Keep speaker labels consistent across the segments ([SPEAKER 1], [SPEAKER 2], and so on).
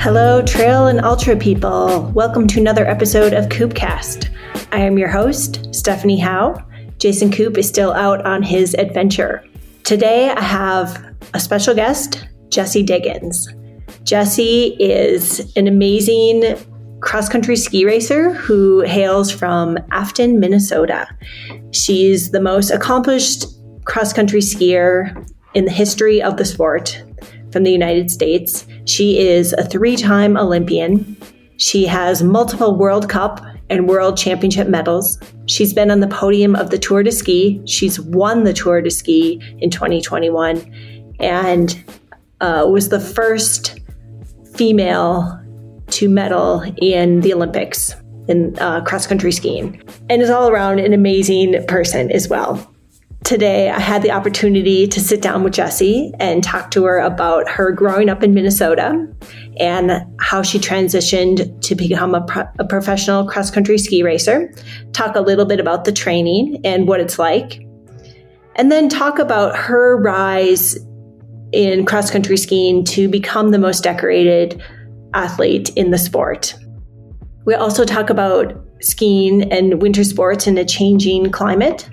[SPEAKER 1] Hello, trail and ultra people. Welcome to another episode of Koopcast. I am your host, Stephanie Howe. Jason Koop is still out on his adventure. Today, I have a special guest, Jessie Diggins. Jesse is an amazing cross country ski racer who hails from Afton, Minnesota. She's the most accomplished cross country skier in the history of the sport from the United States. She is a three time Olympian. She has multiple World Cup and World Championship medals. She's been on the podium of the Tour de Ski. She's won the Tour de Ski in 2021 and uh, was the first female to medal in the Olympics in uh, cross country skiing and is all around an amazing person as well today I had the opportunity to sit down with Jessie and talk to her about her growing up in Minnesota and how she transitioned to become a, pro- a professional cross country ski racer, talk a little bit about the training and what it's like, and then talk about her rise in cross country skiing to become the most decorated athlete in the sport. We also talk about skiing and winter sports in a changing climate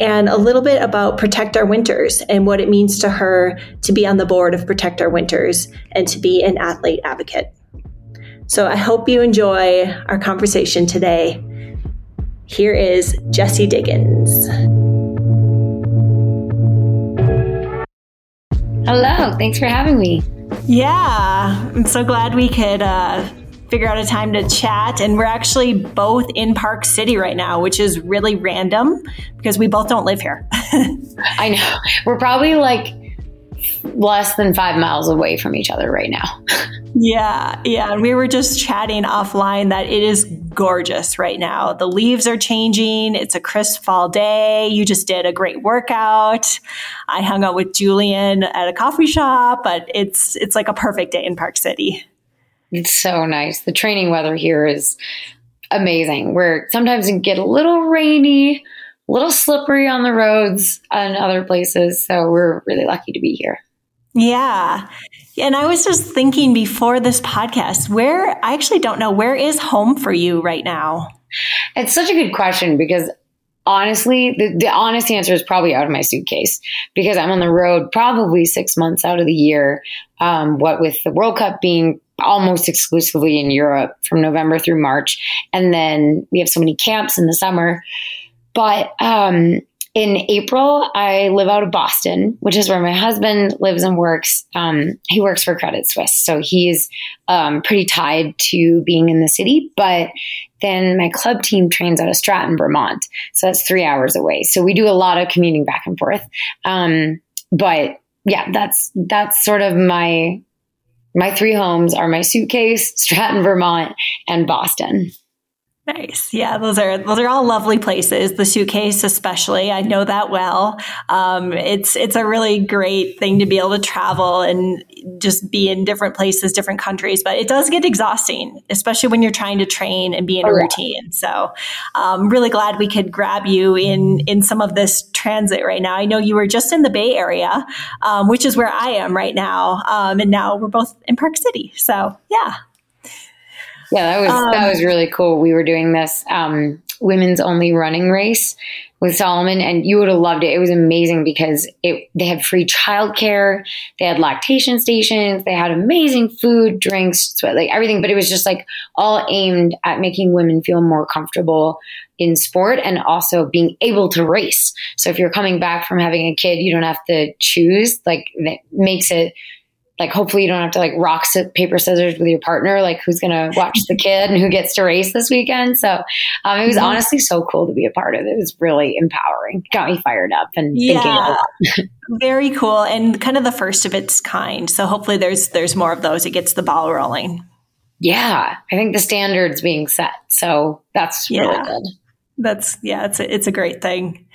[SPEAKER 1] and a little bit about Protect Our Winters and what it means to her to be on the board of Protect Our Winters and to be an athlete advocate. So I hope you enjoy our conversation today. Here is Jessie Diggins.
[SPEAKER 2] Hello, thanks for having me.
[SPEAKER 1] Yeah, I'm so glad we could uh, figure out a time to chat. And we're actually both in Park City right now, which is really random because we both don't live here.
[SPEAKER 2] I know. We're probably like less than five miles away from each other right now.
[SPEAKER 1] yeah, yeah. And we were just chatting offline that it is gorgeous right now. The leaves are changing. It's a crisp fall day. You just did a great workout. I hung out with Julian at a coffee shop, but it's it's like a perfect day in Park City.
[SPEAKER 2] It's so nice. The training weather here is amazing. Where sometimes it can get a little rainy, a little slippery on the roads and other places. So we're really lucky to be here.
[SPEAKER 1] Yeah. And I was just thinking before this podcast, where I actually don't know, where is home for you right now?
[SPEAKER 2] It's such a good question because honestly, the, the honest answer is probably out of my suitcase because I'm on the road probably six months out of the year. Um, what with the World Cup being almost exclusively in Europe from November through March. And then we have so many camps in the summer. But um, in April, I live out of Boston, which is where my husband lives and works. Um, he works for Credit Suisse. So he's um, pretty tied to being in the city. But then my club team trains out of Stratton, Vermont. So that's three hours away. So we do a lot of commuting back and forth. Um, but yeah, that's that's sort of my my three homes are my suitcase, Stratton, Vermont, and Boston.
[SPEAKER 1] Nice. Yeah, those are those are all lovely places. The suitcase, especially, I know that well. Um, it's it's a really great thing to be able to travel and just be in different places, different countries. But it does get exhausting, especially when you're trying to train and be in a oh, routine. So, I'm um, really glad we could grab you in in some of this transit right now. I know you were just in the Bay Area, um, which is where I am right now, um, and now we're both in Park City. So, yeah,
[SPEAKER 2] yeah, that was um, that was really cool. We were doing this um, women's only running race with Salomon, and you would have loved it. It was amazing because it they had free childcare, they had lactation stations, they had amazing food, drinks, like everything. But it was just like all aimed at making women feel more comfortable in sport and also being able to race. So if you're coming back from having a kid, you don't have to choose. Like it makes it like hopefully you don't have to like rock paper scissors with your partner like who's gonna watch the kid and who gets to race this weekend. So um, it was mm-hmm. honestly so cool to be a part of it. Was really empowering. Got me fired up and thinking. yeah.
[SPEAKER 1] thinking very cool and kind of the first of its kind. So hopefully there's there's more of those. It gets the ball rolling.
[SPEAKER 2] Yeah. I think the standards being set. So that's yeah. really good.
[SPEAKER 1] That's yeah it's a, it's a great thing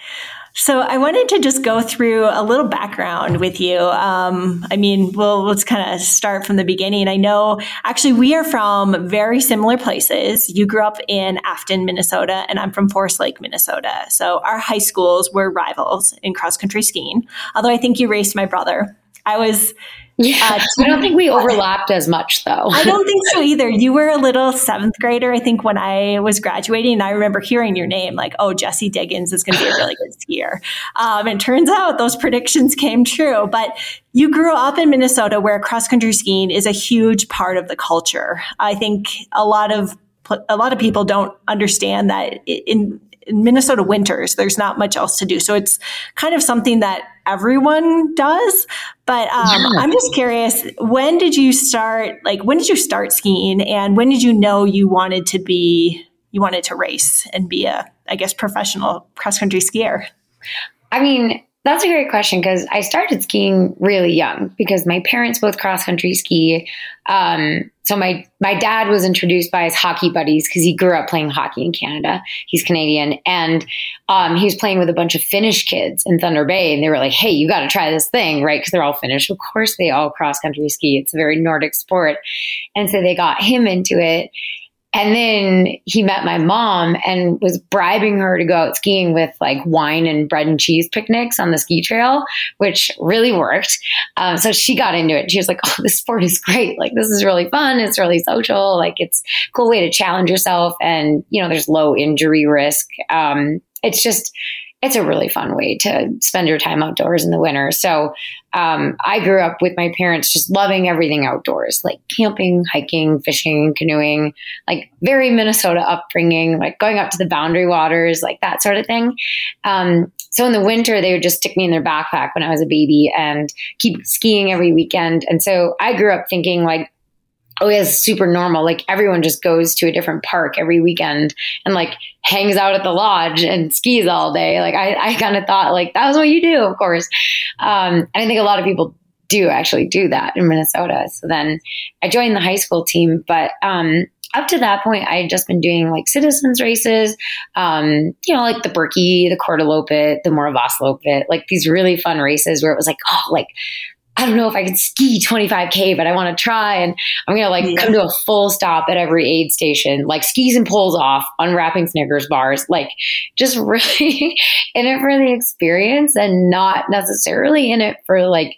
[SPEAKER 1] so I wanted to just go through a little background with you. Um, I mean, well, let's kind of start from the beginning. I know actually we are from very similar places. You grew up in Afton, Minnesota, and I'm from Forest Lake, Minnesota. So our high schools were rivals in cross country skiing. Although I think you raced my brother I was
[SPEAKER 2] yeah, uh, I don't think we overlapped as much though.
[SPEAKER 1] I don't think so either. You were a little seventh grader, I think, when I was graduating. And I remember hearing your name like, oh, Jessie Diggins is going to be a really good skier. Um, and turns out those predictions came true. But you grew up in Minnesota where cross country skiing is a huge part of the culture. I think a lot of a lot of people don't understand that in in Minnesota winters, there's not much else to do. So it's kind of something that everyone does. But um, yeah. I'm just curious, when did you start? Like, when did you start skiing, and when did you know you wanted to be you wanted to race and be a, I guess, professional cross country skier?
[SPEAKER 2] I mean, that's a great question because I started skiing really young because my parents both cross country ski. Um, so my my dad was introduced by his hockey buddies because he grew up playing hockey in Canada. He's Canadian, and um, he was playing with a bunch of Finnish kids in Thunder Bay, and they were like, "Hey, you got to try this thing, right?" Because they're all Finnish. Of course, they all cross country ski. It's a very Nordic sport, and so they got him into it. And then he met my mom and was bribing her to go out skiing with like wine and bread and cheese picnics on the ski trail, which really worked. Um, so she got into it. She was like, "Oh, this sport is great! Like this is really fun. It's really social. Like it's a cool way to challenge yourself, and you know, there's low injury risk. Um, it's just it's a really fun way to spend your time outdoors in the winter. So um, I grew up with my parents just loving everything outdoors, like camping, hiking, fishing, canoeing, like very Minnesota upbringing, like going up to the boundary waters, like that sort of thing. Um, so in the winter, they would just stick me in their backpack when I was a baby and keep skiing every weekend. And so I grew up thinking like, oh it's super normal. Like everyone just goes to a different park every weekend and like hangs out at the lodge and skis all day. Like I, I kind of thought like that was what you do, of course. Um, and I think a lot of people do actually do that in Minnesota. So then I joined the high school team, but um, up to that point, I had just been doing like citizens races, um, you know, like the Birkie, the Korteloppet, the Mora Vasaloppet, like these really fun races where it was like, oh, like I don't know if I can ski 25K, but I want to try. And I'm going to like yeah. come to a full stop at every aid station, like skis and poles off, unwrapping Snickers bars, like just really in it for the experience and not necessarily in it for like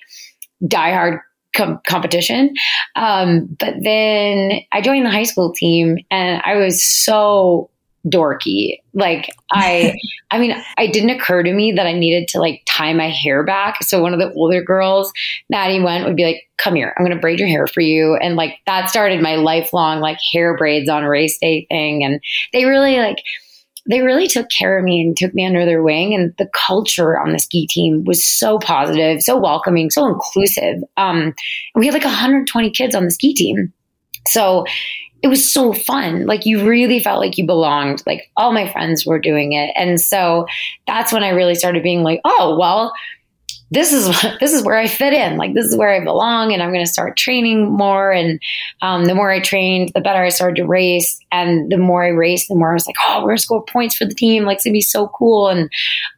[SPEAKER 2] diehard com- competition. Um, but then I joined the high school team and I was so dorky. Like I I mean, it didn't occur to me that I needed to like tie my hair back. So one of the older girls, Maddie went would be like, "Come here, I'm going to braid your hair for you." And like that started my lifelong like hair braids on race day thing and they really like they really took care of me and took me under their wing. And the culture on the ski team was so positive, so welcoming, so inclusive. Um, we had like 120 kids on the ski team. So it was so fun. Like you really felt like you belonged. Like all my friends were doing it. And so that's when I really started being like, oh, well, this is this is where I fit in. Like this is where I belong, and I'm going to start training more. And um, the more I trained, the better I started to race. And the more I raced, the more I was like, "Oh, we're going to score points for the team. Like it's going to be so cool." And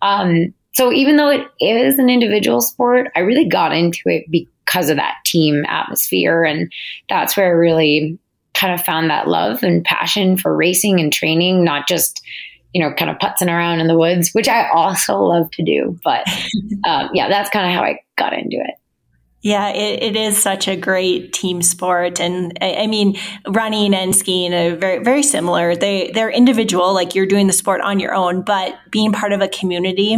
[SPEAKER 2] um, so, even though it is an individual sport, I really got into it because of that team atmosphere, and that's where I really kind of found that love and passion for racing and training, not just you know, kind of putzing around in the woods, which I also love to do. But um, yeah, that's kind of how I got into it.
[SPEAKER 1] Yeah, it, it is such a great team sport, and I, I, mean, running and skiing are very very similar. They they're individual, like you're doing the sport on your own, but being part of a community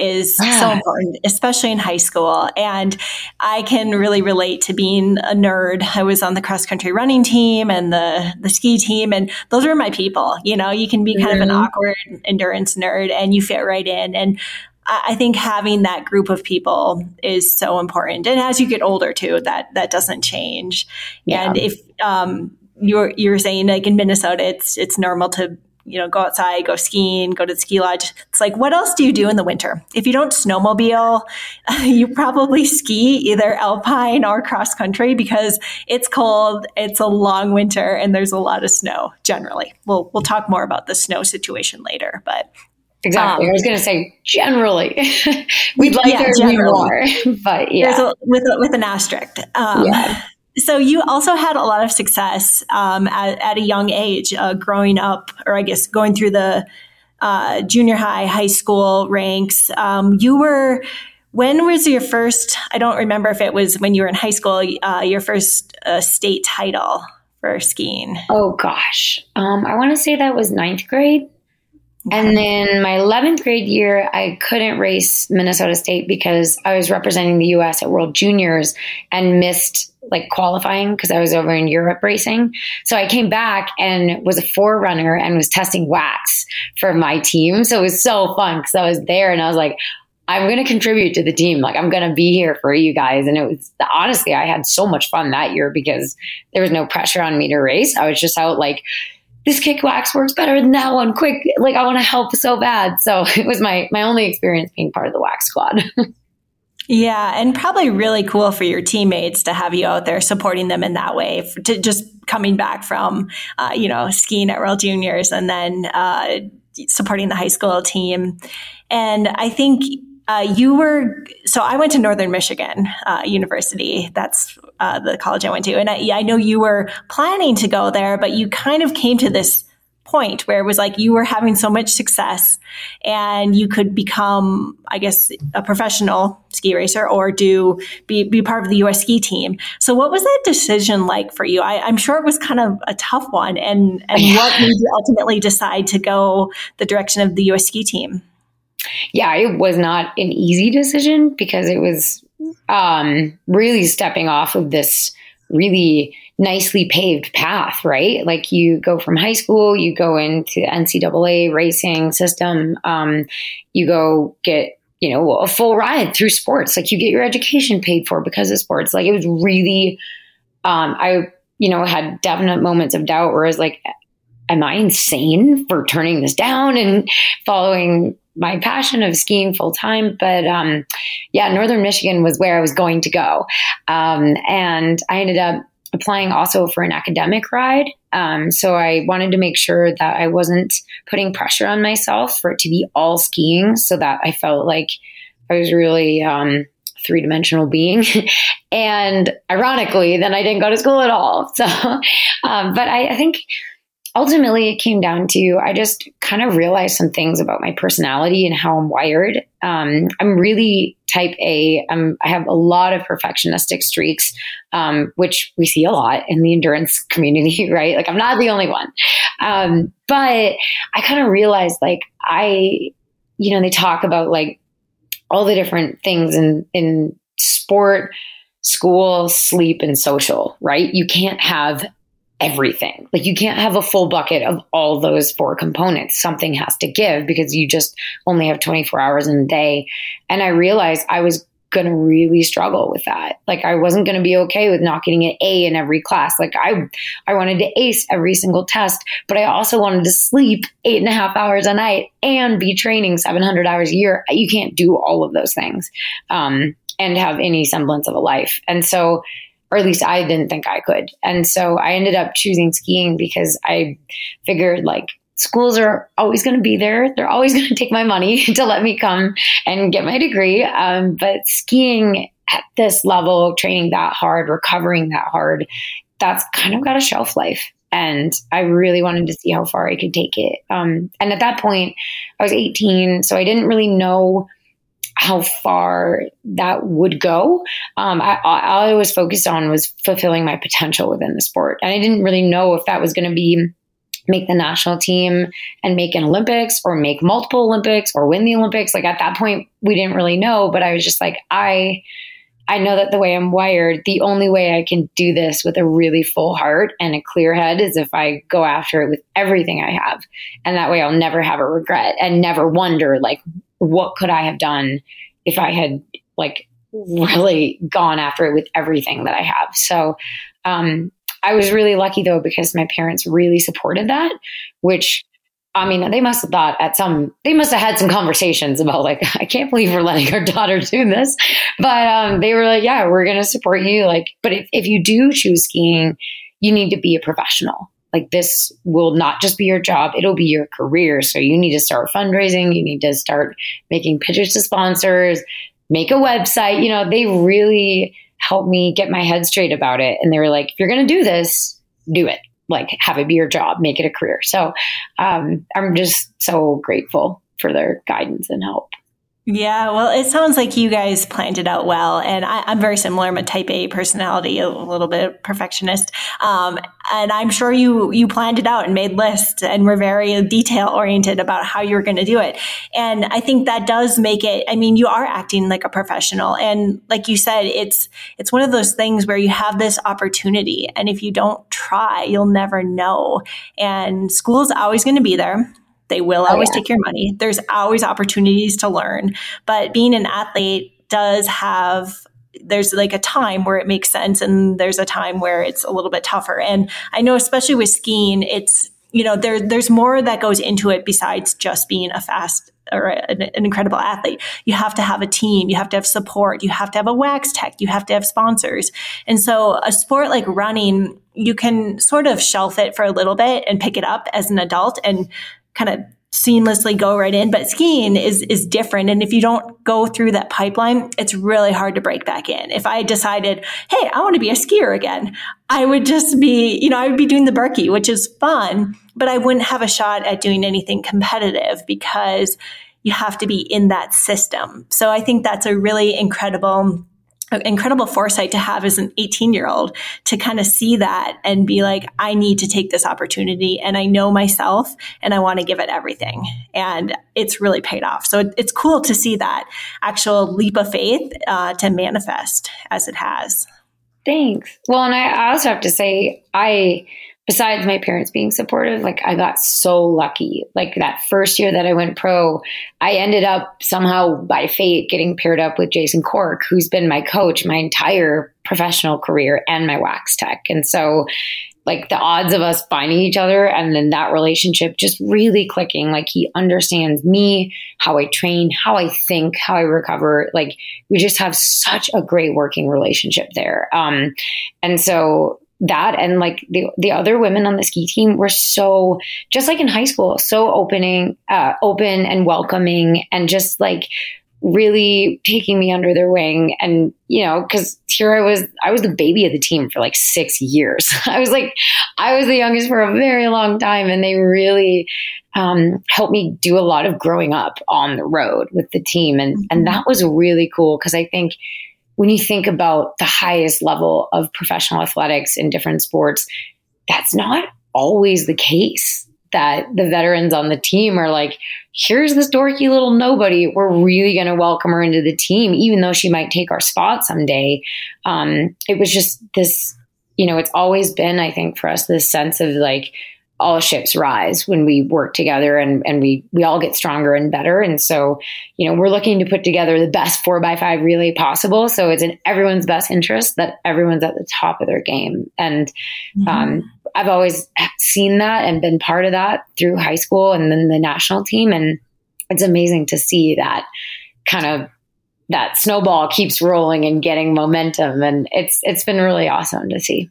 [SPEAKER 1] is yeah. so important, especially in high school. And I can really relate to being a nerd. I was on the cross country running team and the, the ski team, and those are my people. You know, you can be kind mm-hmm. of an mm-hmm. awkward endurance nerd and you fit right in. And I think having that group of people is so important. And as you get older too, that that doesn't change. Yeah. And if um, you're you're saying like in Minnesota, it's it's normal to you know, go outside, go skiing, go to the ski lodge. It's like, what else do you do in the winter? If you don't snowmobile, you probably ski either alpine or cross country because it's cold, it's a long winter, and there's a lot of snow generally. We'll, we'll talk more about the snow situation later, but
[SPEAKER 2] Exactly. Um, I was going to say generally, we'd like yeah, there to be more, but yeah,
[SPEAKER 1] a, with with an asterisk. Um, yeah. So you also had a lot of success um, at, at, a young age, uh, growing up, or I guess going through the uh, junior high, high school ranks. Um, you were When was your first? I don't remember if it was when you were in high school. Uh, your first uh, state title for skiing.
[SPEAKER 2] Oh gosh, um, I want to say that was ninth grade. And then my 11th grade year, I couldn't race Minnesota State because I was representing the US at World Juniors and missed like qualifying because I was over in Europe racing. So I came back and was a forerunner and was testing wax for my team. So it was so fun because I was there and I was like, I'm going to contribute to the team. Like I'm going to be here for you guys. And it was honestly, I had so much fun that year because there was no pressure on me to race. I was just out like, this kick wax works better than that one. Quick, like I want to help so bad. So it was my my only experience being part of the wax squad.
[SPEAKER 1] yeah, and probably really cool for your teammates to have you out there supporting them in that way. To just coming back from, uh, you know, skiing at World Juniors and then uh, supporting the high school team. And I think uh, you were so I went to Northern Michigan uh, University. That's uh, the college I went to, and I, I, know you were planning to go there, but you kind of came to this point where it was like you were having so much success, and you could become, I guess, a professional ski racer or do be be part of the U.S. ski team. So, what was that decision like for you? I, am sure it was kind of a tough one, and and what made you ultimately decide to go the direction of the U.S. ski team?
[SPEAKER 2] Yeah, it was not an easy decision because it was um, really stepping off of this really nicely paved path, right? Like you go from high school, you go into NCAA racing system, um, you go get you know a full ride through sports. Like you get your education paid for because of sports. Like it was really, um, I you know had definite moments of doubt where I was like, am I insane for turning this down and following my passion of skiing full time. But um, yeah, Northern Michigan was where I was going to go. Um, and I ended up applying also for an academic ride. Um, so I wanted to make sure that I wasn't putting pressure on myself for it to be all skiing so that I felt like I was really um, three dimensional being. and ironically, then I didn't go to school at all. So, um, but I, I think ultimately it came down to I just kind of realized some things about my personality and how I'm wired. Um, I'm really type A. I'm, I have a lot of perfectionistic streaks, um, which we see a lot in the endurance community, right? Like I'm not the only one. Um, but I kind of realized like I, you know, they talk about like all the different things in, in sport, school, sleep, and social, right? You can't have everything. Like you can't have a full bucket of all those four components. Something has to give because you just only have 24 hours in a day. And I realized I was going to really struggle with that. Like I wasn't going to be okay with not getting an A in every class. Like I, I wanted to ace every single test, but I also wanted to sleep eight and a half hours a night and be training 700 hours a year. You can't do all of those things. Um, and have any semblance of a life. And so or at least I didn't think I could. And so I ended up choosing skiing because I figured like schools are always going to be there. They're always going to take my money to let me come and get my degree. Um, but skiing at this level, training that hard, recovering that hard, that's kind of got a shelf life. And I really wanted to see how far I could take it. Um, and at that point, I was 18, so I didn't really know how far that would go. Um, I, all I was focused on was fulfilling my potential within the sport. And I didn't really know if that was going to be make the national team and make an Olympics or make multiple Olympics or win the Olympics. Like at that point, we didn't really know, but I was just like, I. I know that the way I'm wired, the only way I can do this with a really full heart and a clear head is if I go after it with everything I have. And that way I'll never have a regret and never wonder, like, what could I have done if I had like really gone after it with everything that I have. So um, I was really lucky though because my parents really supported that, which I mean, they must have thought at some, they must have had some conversations about like, I can't believe we're letting our daughter do this. But um, they were like, yeah, we're going to support you. Like, but if, if you do choose skiing, you need to be a professional like this will not just be your job it'll be your career. So you need to start fundraising you need to start making pitches to sponsors make a website. You know they really helped me get my head straight about it. And they were like if you're going to do this do it. Like have it be your job make it a career. So um, i'm just so grateful for their guidance and help
[SPEAKER 1] Yeah, well, it sounds like you guys planned it out well, and I, am very similar. I'm a Type A personality, a little bit perfectionist, um, and I'm sure you you planned it out and made lists and were very detail oriented about how you were going to do it. And I think that does make it. I mean, you are acting like a professional, and like you said, it's it's one of those things where you have this opportunity, and if you don't try, you'll never know. And school's always going to be there they will oh, always yeah. take your money. There's always opportunities to learn. But being an athlete does have there's like a time where it makes sense and there's a time where it's a little bit tougher. And I know especially with skiing, it's you know there there's more that goes into it besides just being a fast or an, an, incredible athlete. You have to have a team, you have to have support, you have to have a wax tech, you have to have sponsors. And so a sport like running, you can sort of shelf it for a little bit and pick it up as an adult and kind of seamlessly go right in but skiing is is different. And if you don't go through that pipeline it's really hard to break back in. If i decided hey i want to be a skier again i would just be you know i would be doing the Birkie which is fun but i wouldn't have a shot at doing anything competitive because you have to be in that system. So i think that's a really incredible incredible foresight to have as an 18 year old to kind of see that and be like, I need to take this opportunity and I know myself and I want to give it everything. And it's really paid off. So it's cool to see that actual leap of faith uh, to manifest as it has.
[SPEAKER 2] Thanks. Well, and I also have to say, I, besides my parents being supportive, like I got so lucky. Like that first year that I went pro, I ended up somehow by fate getting paired up with Jason Cork, who's been my coach my entire professional career and my wax tech. And so like the odds of us finding each other and then that relationship just really clicking like he understands me how i train how i think how i recover like we just have such a great working relationship there um, and so that and like the the other women on the ski team were so just like in high school so opening uh, open and welcoming and just like really taking me under their wing. And you know because here i was i was the baby of the team for like six years. I was like i was the youngest for a very long time and they really um, helped me do a lot of growing up on the road with the team and and that was really cool because i think when you think about the highest level of professional athletics in different sports, that's not always the case. That the veterans on the team are like, here's this dorky little nobody. We're really going to welcome her into the team, even though she might take our spot someday. Um, it was just this, you know, it's always been, I think, for us, this sense of like, all ships rise when we work together and, and we, we all get stronger and better. And so, you know, we're looking to put together the best four by five relay possible. So it's in everyone's best interest that everyone's at the top of their game. And, mm-hmm. um, I've always seen that and been part of that through high school and then the national team. And it's amazing to see that kind of that snowball keeps rolling and getting momentum. And it's, it's been really awesome to see.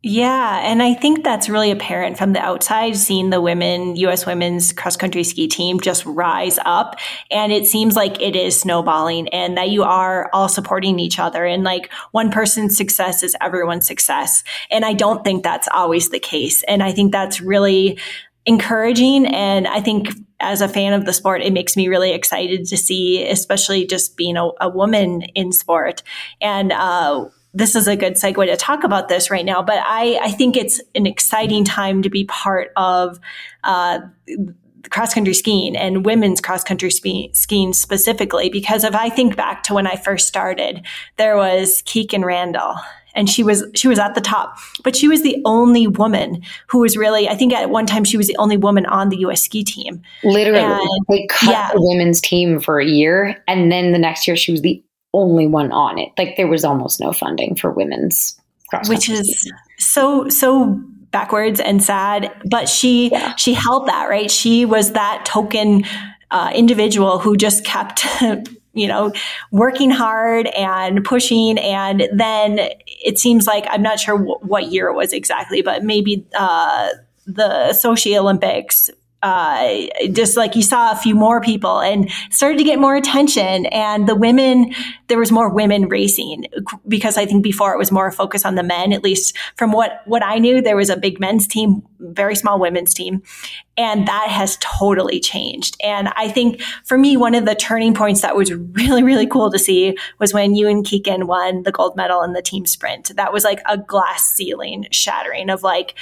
[SPEAKER 1] Yeah, and I think that's really apparent from the outside, seeing the women, U.S. women's cross country ski team just rise up. And it seems like it is snowballing and that you are all supporting each other. And like one person's success is everyone's success. And I don't think that's always the case. And I think that's really encouraging. And I think as a fan of the sport, it makes me really excited to see, especially just being a, a woman in sport. And, uh, this is a good segue to talk about this right now, but I, I think it's an exciting time to be part of uh, cross country skiing and women's cross country skiing specifically. Because if I think back to when I first started, there was Kikkan Randall. And she was she was at the top, but she was the only woman who was really. I think at one time she was the only woman on the U.S. ski team.
[SPEAKER 2] Literally, and, they cut yeah. the women's team for a year, and then the next year she was the only one on it. Like there was almost no funding for women's
[SPEAKER 1] cross Which is so so backwards and sad, but she yeah. she held that, right? She was that token uh, individual who just kept you know, working hard and pushing. And then it seems like, I'm not sure w- what year it was exactly, but maybe uh, the Sochi Olympics uh, just like you saw a few more people and started to get more attention. And the women, there was more women racing because I think before it was more a focus on the men, at least from what, what I knew, there was a big men's team, very small women's team. And that has totally changed. And I think for me, one of the turning points that was really, really cool to see was when you and Kikkan won the gold medal in the team sprint. That was like a glass ceiling shattering of like,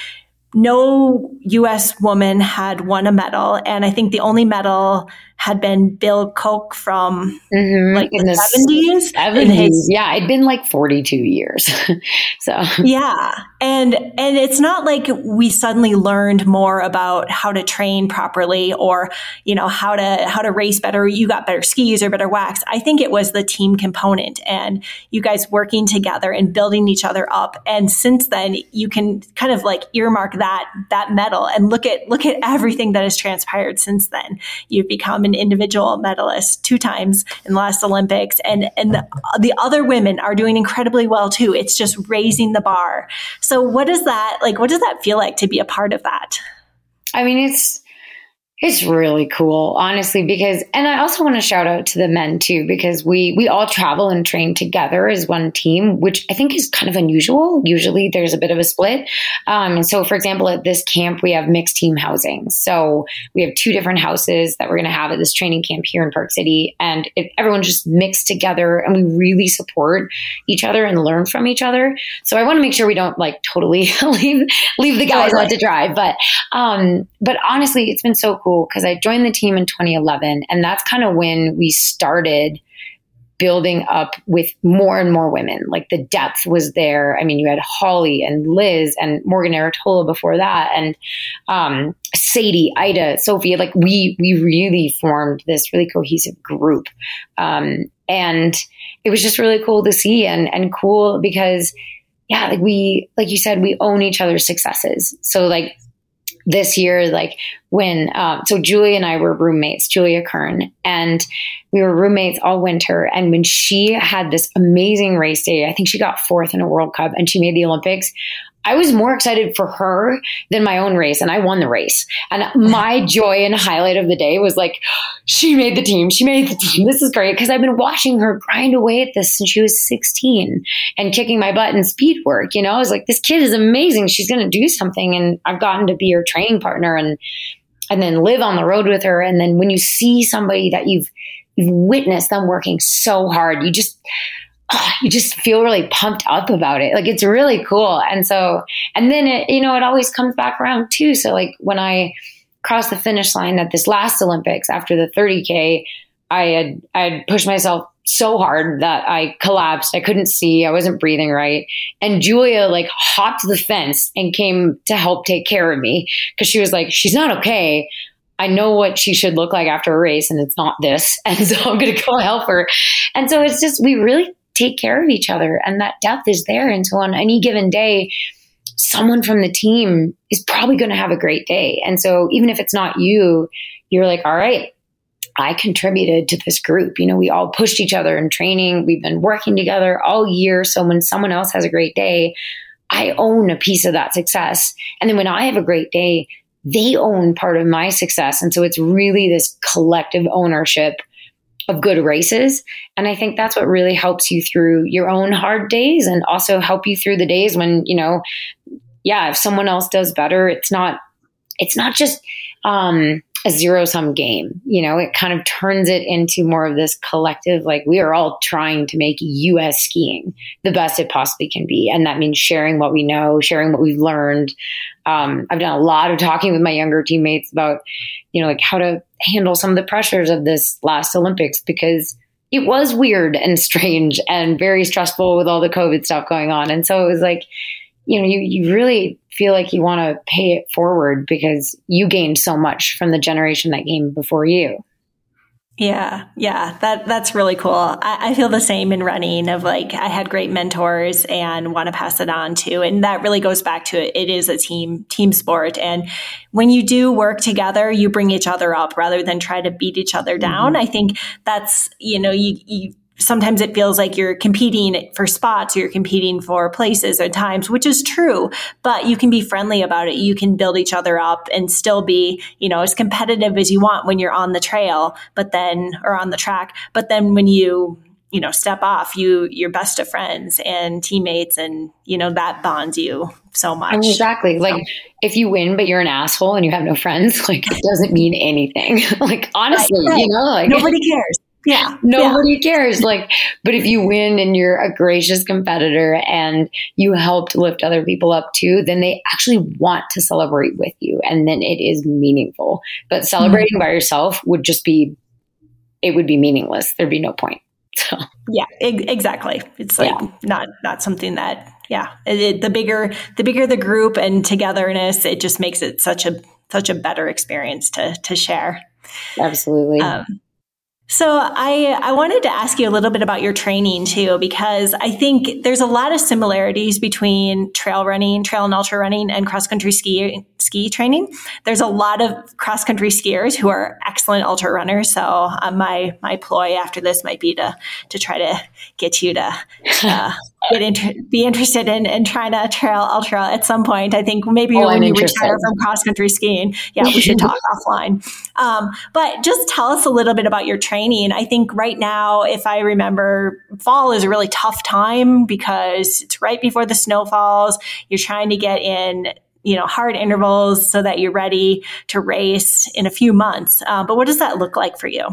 [SPEAKER 1] no US woman had won a medal. And I think the only medal had been Bill Koch from mm-hmm. like in the, 70s.
[SPEAKER 2] 70s. Yeah, it'd been like 42 years. so
[SPEAKER 1] Yeah. And and it's not like we suddenly learned more about how to train properly or, you know, how to how to race better. You got better skis or better wax. I think it was the team component and you guys working together and building each other up. And since then you can kind of like earmark that that medal and look at look at everything that has transpired since then. You've become an individual medalist two times in the last Olympics, and and the, the other women are doing incredibly well too. It's just raising the bar. So, what does that like? What does that feel like to be a part of that?
[SPEAKER 2] I mean, it's it's really cool, honestly, because, and I also want to shout out to the men too, because we, we all travel and train together as one team, which I think is kind of unusual. Usually there's a bit of a split. Um, and so, for example, at this camp, we have mixed team housing. So we have two different houses that we're going to have at this training camp here in Park City. And it, everyone's just mixed together and we really support each other and learn from each other. So I want to make sure we don't like totally leave, leave the guys out to dry. But, um, but honestly, it's been so cool because I joined the team in 2011, and that's kind of when we started building up with more and more women. Like the depth was there. I mean, you had Holly and Liz and Morgan Arritola before that, and um, Sadie, Ida, Sophie. Like we we really formed this really cohesive group, um, and it was just really cool to see and and cool because yeah, like we like you said, we own each other's successes. So like this year, like when, um, so Julie and I were roommates, Julia Kern, and we were roommates all winter. And when she had this amazing race day, I think she got fourth in a World Cup and she made the Olympics. I was more excited for her than my own race, and I won the race. And my joy and highlight of the day was like, she made the team. She made the team. This is great because I've been watching her grind away at this since she was 16 and kicking my butt in speed work. You know, I was like, this kid is amazing. She's going to do something. And I've gotten to be her training partner and and then live on the road with her. And then when you see somebody that you've you've witnessed them working so hard, you just you just feel really pumped up about it. Like it's really cool. And so, and then it, you know, it always comes back around too. So like when I crossed the finish line at this last Olympics after the 30K, I had, I had pushed myself so hard that I collapsed. I couldn't see. I wasn't breathing right. And Julia like hopped the fence and came to help take care of me because she was like, she's not okay. I know what she should look like after a race and it's not this. And so I'm going to go help her. And so it's just, we really take care of each other and that depth is there. And so on any given day, someone from the team is probably going to have a great day. And so even if it's not you, you're like, all right, I contributed to this group. You know, we all pushed each other in training. We've been working together all year. So when someone else has a great day, I own a piece of that success. And then when I have a great day, they own part of my success. And so it's really this collective ownership of good races. And I think that's what really helps you through your own hard days and also help you through the days when, you know, yeah, if someone else does better, it's not, it's not just, um, a zero sum game. You know, it kind of turns it into more of this collective, like we are all trying to make US skiing the best it possibly can be. And that means sharing what we know, sharing what we've learned. Um, I've done a lot of talking with my younger teammates about, you know, like how to handle some of the pressures of this last Olympics because it was weird and strange and very stressful with all the COVID stuff going on. And so it was like, you know, you, you really feel like you want to pay it forward because you gained so much from the generation that came before you.
[SPEAKER 1] Yeah, yeah, that that's really cool. I, I, feel the same in running. Of like, I had great mentors and want to pass it on to, and that really goes back to it. It is a team team sport, and when you do work together, you bring each other up rather than try to beat each other down. Mm-hmm. I think that's you know you you sometimes it feels like you're competing for spots, or you're competing for places or times, which is true, but you can be friendly about it. You can build each other up and still be, you know, as competitive as you want when you're on the trail, but then, or on the track. But then when you, you know, step off, you, you're best of friends and teammates and, you know, that bonds you so much.
[SPEAKER 2] Exactly. Like if you win, but you're an asshole and you have no friends, like it doesn't mean anything. like honestly, right. you know, like
[SPEAKER 1] nobody cares. Yeah.
[SPEAKER 2] Nobody yeah. cares. Like, but if you win and you're a gracious competitor and you helped lift other people up too, then they actually want to celebrate with you. And then it is meaningful. But celebrating mm-hmm. by yourself would just be, it would be meaningless. There'd be no point. So.
[SPEAKER 1] Yeah, exactly. It's like yeah. not, not something that, yeah, it, it, the bigger, the bigger the group and togetherness, it just makes it such a, such a better experience to, to share.
[SPEAKER 2] Absolutely. Um,
[SPEAKER 1] so I, I wanted to ask you a little bit about your training too, because I think there's a lot of similarities between trail running, trail and ultra running, and cross country ski ski training. There's a lot of cross country skiers who are excellent ultra runners. So uh, my my ploy after this might be to to try to get you to uh, get inter- be interested in, in trying to trail ultra at some point. I think maybe oh, when I'm you interested. retire from cross country skiing, yeah, we should talk offline. Um, but just tell us a little bit about your training. I think right now, if I remember, fall is a really tough time because it's right before the snow falls. You're trying to get in you know hard intervals so that you're ready to race in a few months. Uh, but what does that look like for you?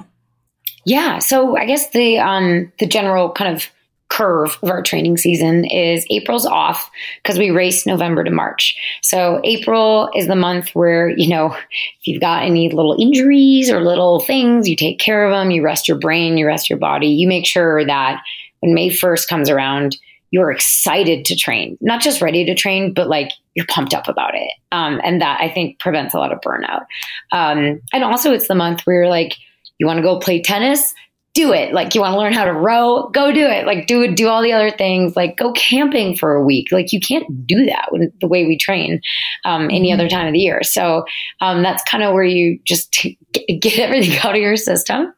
[SPEAKER 2] Yeah, so I guess the um, the general kind of curve of our training season is April's off because we race November to March. So April is the month where, you know, if you've got any little injuries or little things, you take care of them, you rest your brain, you rest your body, you make sure that when May 1st comes around, you're excited to train, not just ready to train, but like you're pumped up about it. Um, and that I think prevents a lot of burnout. Um, and also, it's the month where you're like, you want to go play tennis? Do it. Like you want to learn how to row, go do it. Like do it, do all the other things. Like go camping for a week. Like you can't do that when, the way we train um, any mm-hmm. other time of the year. So um, that's kind of where you just get everything out of your system.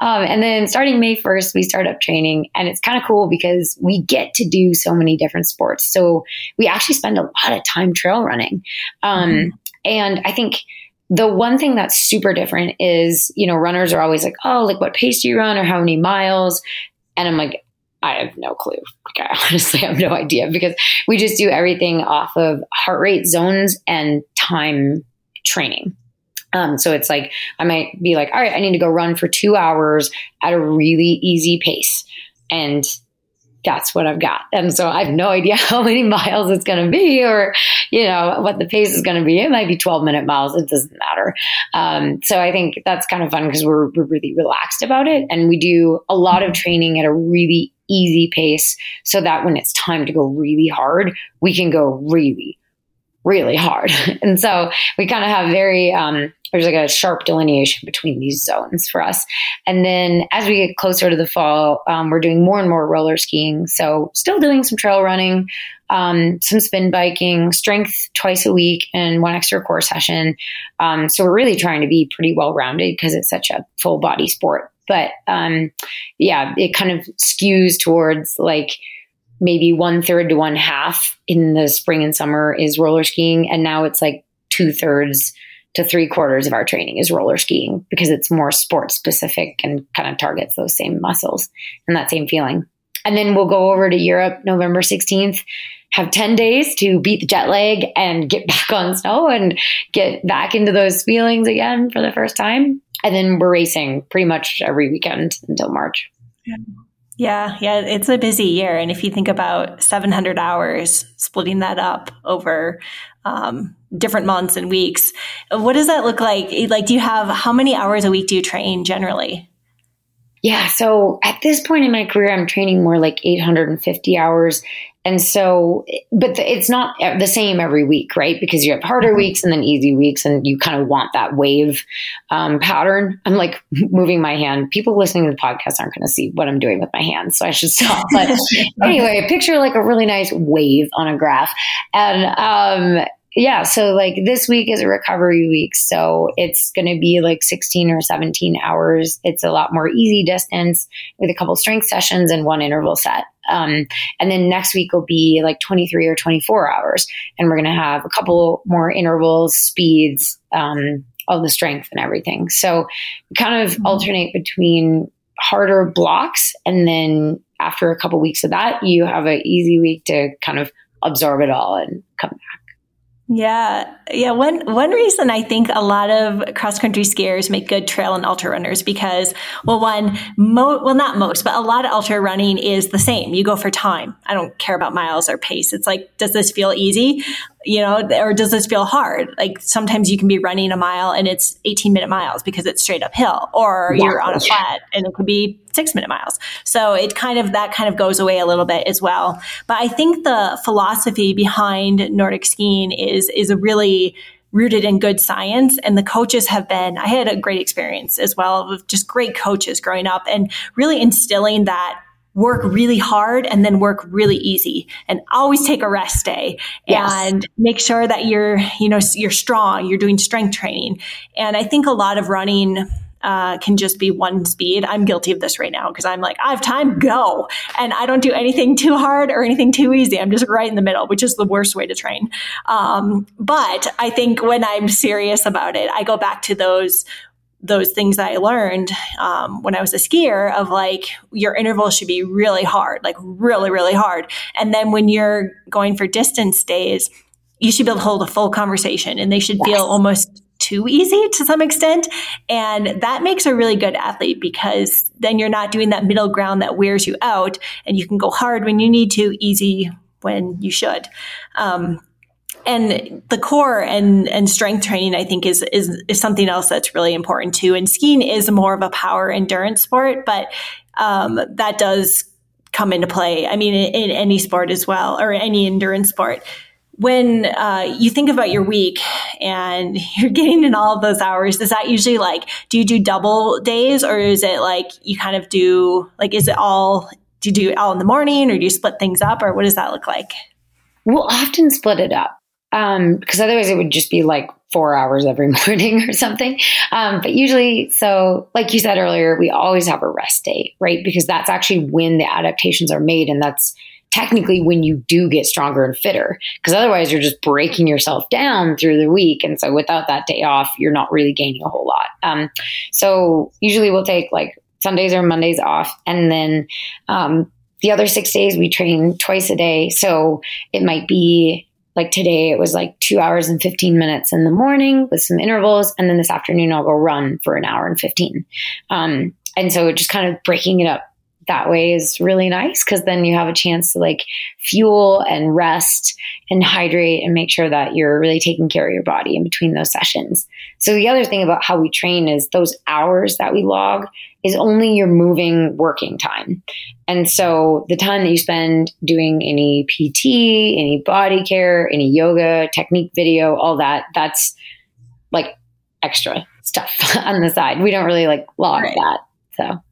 [SPEAKER 2] Um, and then starting May 1st, we start up training and it's kind of cool because we get to do so many different sports. So we actually spend a lot of time trail running. Um, mm-hmm. And I think the one thing that's super different is, you know, runners are always like, oh, like what pace do you run or how many miles? And I'm like, I have no clue. Like, I honestly have no idea because we just do everything off of heart rate zones and time training. Um, so it's like I might be like, all right, I need to go run for two hours at a really easy pace. And that's what I've got. And so I have no idea how many miles it's going to be or, you know, what the pace is going to be. It might be 12 minute miles. It doesn't matter. Um, so I think that's kind of fun because we're, we're really relaxed about it. And we do a lot of training at a really easy pace so that when it's time to go really hard, we can go really, really hard. and so we kind of have very, um, there's like a sharp delineation between these zones for us. And then as we get closer to the fall, um, we're doing more and more roller skiing. So still doing some trail running, um, some spin biking, strength twice a week, and one extra core session. Um, so we're really trying to be pretty well rounded because it's such a full body sport. But um, yeah, it kind of skews towards like maybe one third to one half in the spring and summer is roller skiing, and now it's like two thirds to three quarters of our training is roller skiing because it's more sport specific and kind of targets those same muscles and that same feeling. And then we'll go over to Europe November 16th, have 10 days to beat the jet lag and get back on snow and get back into those feelings again for the first time. And then we're racing pretty much every weekend until March.
[SPEAKER 1] Yeah, yeah, yeah, it's a busy year. And if you think about 700 hours, splitting that up over um, different months and weeks. What does that look like? Like, do you have how many hours a week do you train generally?
[SPEAKER 2] Yeah, so at this point in my career, I'm training more like 850 hours. And so, but it's not the same every week, right? Because you have harder mm-hmm. weeks and then easy weeks, and you kind of want that wave um, pattern. I'm like moving my hand. People listening to the podcast aren't going to see what I'm doing with my hands, so I should stop. But anyway, picture like a really nice wave on a graph. And um, yeah, so like this week is a recovery week. So it's going to be like 16 or 17 hours. It's a lot more easy distance with a couple strength sessions and one interval set. Um, and then next week will be like 23 or 24 hours. And we're going to have a couple more intervals, speeds, um, all the strength and everything. So kind of mm-hmm. alternate between harder blocks. And then after a couple weeks of that, you have an easy week to kind of absorb it all and come back.
[SPEAKER 1] Yeah. Yeah. One, one reason I think a lot of cross country skiers make good trail and ultra runners because, well, one, mo- well, not most, but a lot of ultra running is the same. You go for time. I don't care about miles or pace. It's like, does this feel easy? you know, or does this feel hard? Like sometimes you can be running a mile and it's 18 minute miles because it's straight uphill, or yeah. you're on a flat and it could be six minute miles. So it kind of, that kind of goes away a little bit as well. But I think the philosophy behind Nordic skiing is, is a really, rooted in good science and the coaches have been i had a great experience as well with just great coaches growing up and really instilling that work really hard and then work really easy and always take a rest day yes. and make sure that you're, you know, you're strong, you're doing strength training. And I think a lot of running, uh, can just be one speed. I'm guilty of this right now because I'm like, I have time, go. And I don't do anything too hard or anything too easy. I'm just right in the middle, which is the worst way to train. Um, but I think when I'm serious about it, I go back to those those things that I learned um, when I was a skier of like your interval should be really hard, like really, really hard. And then when you're going for distance days, you should be able to hold a full conversation and they should yes. feel almost too easy to some extent. And that makes a really good athlete because then you're not doing that middle ground that wears you out and you can go hard when you need to, easy when you should. Um, and the core and and strength training i think is is is something else that's really important too and skiing is more of a power endurance sport but um, that does come into play i mean in, in, any sport as well or any endurance sport when uh, you think about your week and you're getting in all of those hours is that usually like do you do double days or is it like you kind of do like is it all do you do it all in the morning or do you split things up or what does that look like
[SPEAKER 2] we'll often split it up um, because otherwise it would just be like four hours every morning or something. Um, but usually, so like you said earlier, we always have a rest day, right? Because that's actually when the adaptations are made, and that's technically when you do get stronger and fitter. Because otherwise, you're just breaking yourself down through the week, and so without that day off, you're not really gaining a whole lot. Um, so usually, we'll take like Sundays or Mondays off, and then um, the other six days we train twice a day. So it might be like today, it was like two hours and 15 minutes in the morning with some intervals. And then this afternoon, I'll go run for an hour and 15. Um, and so just kind of breaking it up that way is really nice because then you have a chance to like fuel and rest and hydrate and make sure that you're really taking care of your body in between those sessions. So the other thing about how we train is those hours that we log is only your moving working time. And so the time that you spend doing any PT, any body care, any yoga, technique video, all that, that's like extra stuff on the side. We don't really like log right. that. So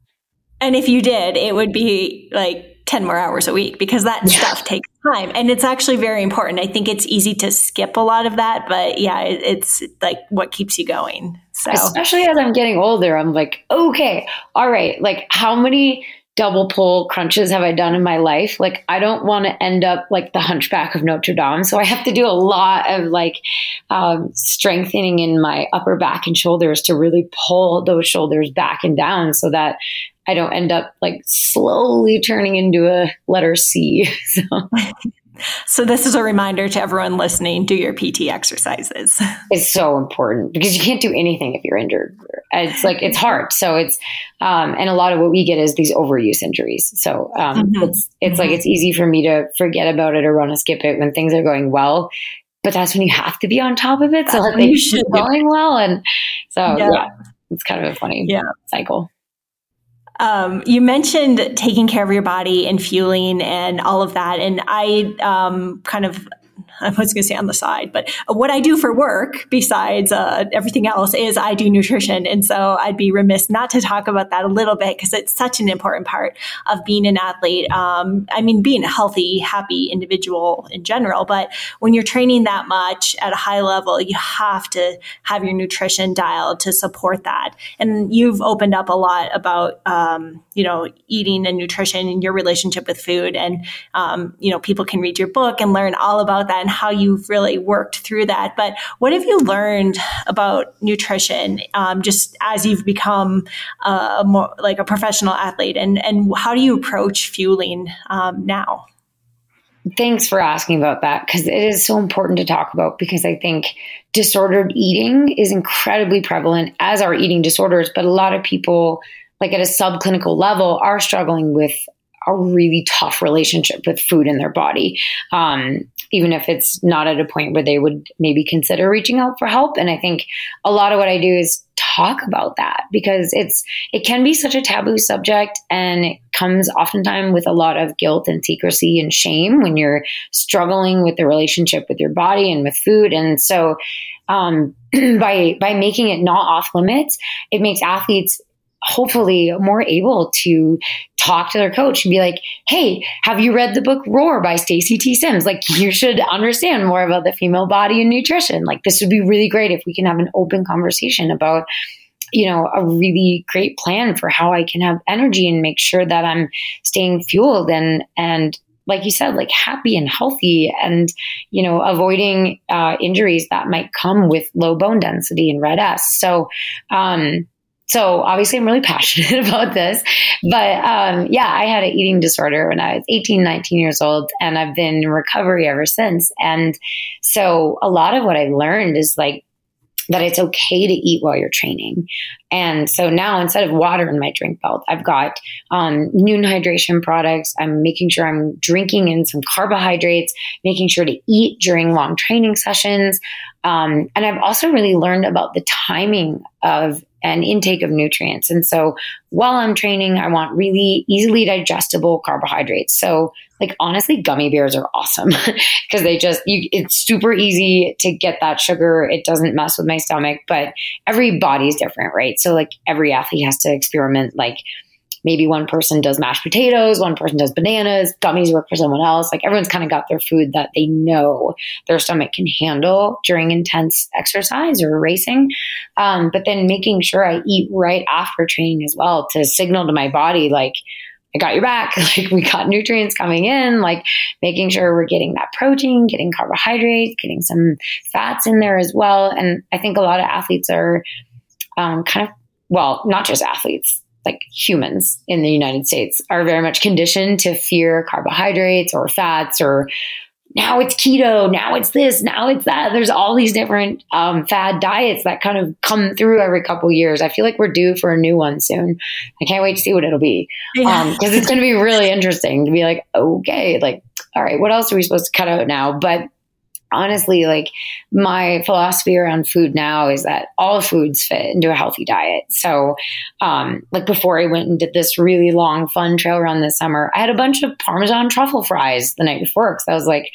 [SPEAKER 1] and if you did, it would be like 10 more hours a week because that yeah. stuff takes time. And it's actually very important. I think it's easy to skip a lot of that, but yeah, it, it's like what keeps you going. So,
[SPEAKER 2] especially as I'm getting older, I'm like, okay, all right, like how many double pole crunches have I done in my life? Like, I don't want to end up like the hunchback of Notre Dame. So I have to do a lot of like um, strengthening in my upper back and shoulders to really pull those shoulders back and down so that I don't end up like slowly turning into a letter C. so.
[SPEAKER 1] So this is a reminder to everyone listening: do your PT exercises.
[SPEAKER 2] It's so important because you can't do anything if you're injured. It's like it's hard. So it's um, and a lot of what we get is these overuse injuries. So um, mm-hmm. it's it's mm-hmm. like it's easy for me to forget about it or run a skip it when things are going well. But that's when you have to be on top of it. So that they should going well, and so yeah. yeah, it's kind of a funny yeah. cycle.
[SPEAKER 1] Um, you mentioned taking care of your body and fueling and all of that. And I um, kind of I was going to say on the side, but what I do for work besides uh, everything else is I do nutrition. And so I'd be remiss not to talk about that a little bit because it's such an important part of being an athlete. Um, I mean, being a healthy, happy individual in general, but when you're training that much at a high level, you have to have your nutrition dialed to support that. And you've opened up a lot about, um, you know, eating and nutrition and your relationship with food. And, um, you know, people can read your book and learn all about that and how you've really worked through that. But what have you learned about nutrition um, just as you've become a more like a professional athlete? And, and how do you approach fueling um, now?
[SPEAKER 2] Thanks for asking about that because it is so important to talk about because I think disordered eating is incredibly prevalent, as are eating disorders, but a lot of people, like at a subclinical level, are struggling with a really tough relationship with food in their body, um, even if it's not at a point where they would maybe consider reaching out for help. And I think a lot of what I do is talk about that because it's it can be such a taboo subject and it comes oftentimes with a lot of guilt and secrecy and shame when you're struggling with the relationship with your body and with food. And so um, by by making it not off limits, it makes athletes hopefully more able to talk to their coach and be like, "Hey, have you read the book Roar by Stacy T. Sims? Like, you should understand more about the female body and nutrition. Like, this would be really great if we can have an open conversation about." you know a really great plan for how i can have energy and make sure that i'm staying fueled and and like you said, like happy and healthy and, you know, avoiding uh, injuries that might come with low bone density and RED-S. So, um, so obviously I'm really passionate about this, but um, yeah, I had an eating disorder when I was 18, 19 years old, and I've been in recovery ever since. And so a lot of what I learned is like that it's okay to eat while you're training. And so now instead of water in my drink belt, I've got um, Nuun hydration products. I'm making sure I'm drinking in some carbohydrates, making sure to eat during long training sessions. Um, and I've also really learned about the timing of an intake of nutrients. And so while I'm training, I want really easily digestible carbohydrates. So like honestly, gummy bears are awesome because they just you, it's super easy to get that sugar. It doesn't mess with my stomach, but every body's different, right? So like every athlete has to experiment like maybe one person does mashed potatoes, one person does bananas, gummies work for someone else. Like everyone's kind of got their food that they know their stomach can handle during intense exercise or racing. Um, but then making sure I eat right after training as well to signal to my body, like, I got your back. Like we got nutrients coming in, like making sure we're getting that protein, getting carbohydrates, getting some fats in there as well. And I think a lot of athletes are um, kind of, well, not just athletes, like humans in the United States are very much conditioned to fear carbohydrates or fats or now it's keto, now it's this, now it's that. There's all these different um, fad diets that kind of come through every couple years. I feel like we're due for a new one soon. I can't wait to see what it'll be because yeah. um, it's going to be really interesting to be like, okay, like, all right, what else are we supposed to cut out now? But honestly, like my philosophy around food now is that all foods fit into a healthy diet. So, um, like before I went and did this really long, fun trail run this summer, I had a bunch of Parmesan truffle fries the night before because I was like,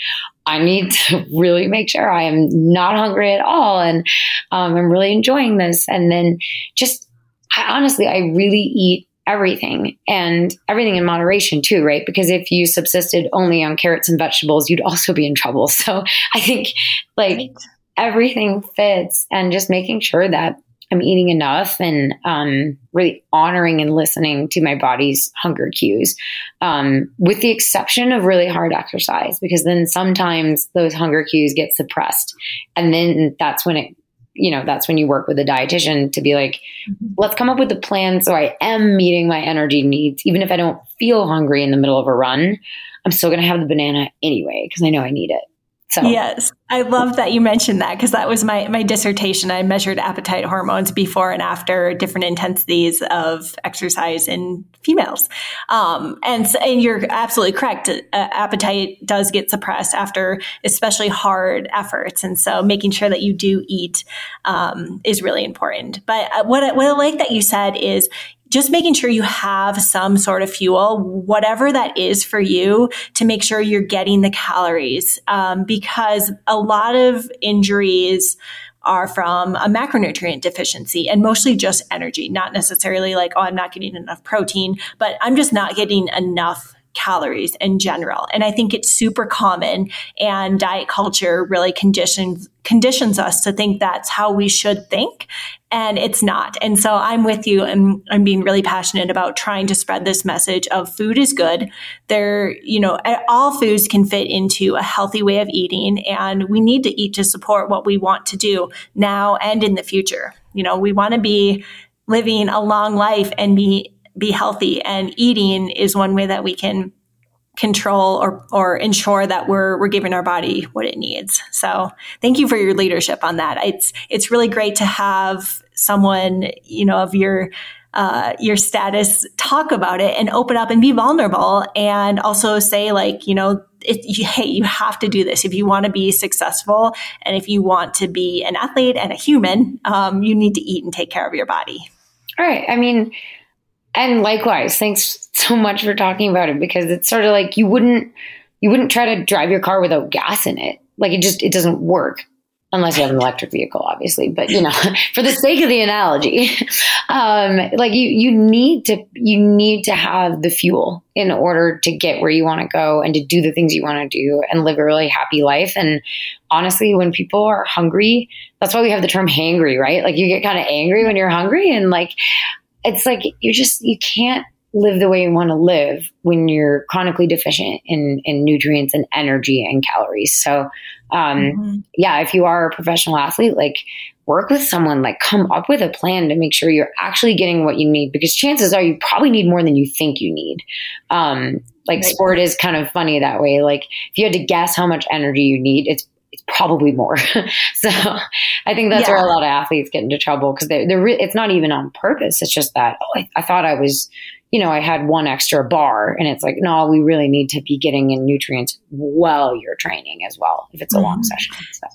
[SPEAKER 2] I need to really make sure I am not hungry at all. And um, I'm really enjoying this. And then just, I, honestly, I really eat everything and everything in moderation too, right? Because if you subsisted only on carrots and vegetables, you'd also be in trouble. So I think like right. everything fits and just making sure that I'm eating enough and um, really honoring and listening to my body's hunger cues, um, with the exception of really hard exercise, because then sometimes those hunger cues get suppressed. And then that's when it you know, that's when you work with a dietitian to be like, mm-hmm. let's come up with a plan so I am meeting my energy needs. Even if I don't feel hungry in the middle of a run, I'm still going to have the banana anyway because I know I need it.
[SPEAKER 1] So yes, I love that you mentioned that because that was my my dissertation. I measured appetite hormones before and after different intensities of exercise in females, um, and and you're absolutely correct. Uh, appetite does get suppressed after especially hard efforts, and so making sure that you do eat um, is really important. But uh, what I, what I like that you said is just making sure you have some sort of fuel, whatever that is for you, to make sure you're getting the calories. Um, because a lot of injuries are from a macronutrient deficiency and mostly just energy, not necessarily like, oh, I'm not getting enough protein, but I'm just not getting enough calories in general. And I think it's super common and diet culture really conditions conditions us to think that's how we should think and it's not. And so I'm with you and I'm being really passionate about trying to spread this message of food is good. There, you know, all foods can fit into a healthy way of eating and we need to eat to support what we want to do now and in the future. You know, we want to be living a long life and be be healthy and eating is one way that we can control or or ensure that we're we're giving our body what it needs. So thank you for your leadership on that. It's it's really great to have someone you know of your uh, your status talk about it and open up and be vulnerable and also say like you know it, you, hey you have to do this if you want to be successful and if you want to be an athlete and a human um, you need to eat and take care of your body.
[SPEAKER 2] All right. I mean and likewise, thanks so much for talking about it because it's sort of like you wouldn't you wouldn't try to drive your car without gas in it. Like it just it doesn't work unless you have an electric vehicle, obviously. But you know, for the sake of the analogy, um, like you you need to you need to have the fuel in order to get where you want to go and to do the things you want to do and live a really happy life. And honestly, when people are hungry, that's why we have the term hangry, right? Like you get kind of angry when you're hungry, and like it's like you just you can't live the way you want to live when you're chronically deficient in, in nutrients and energy and calories. So, um, mm-hmm. yeah, if you are a professional athlete, like work with someone, like come up with a plan to make sure you're actually getting what you need because chances are you probably need more than you think you need. Um, like right. sport is kind of funny that way. Like if you had to guess how much energy you need, it's it's probably more. so I think that's yeah. where a lot of athletes get into trouble because they're, they're re- it's not even on purpose. It's just that, oh, I, I, thought I was, you know, I had one extra bar and it's like, no, we really need to be getting in nutrients while you're training as well if it's a mm-hmm. long session. So.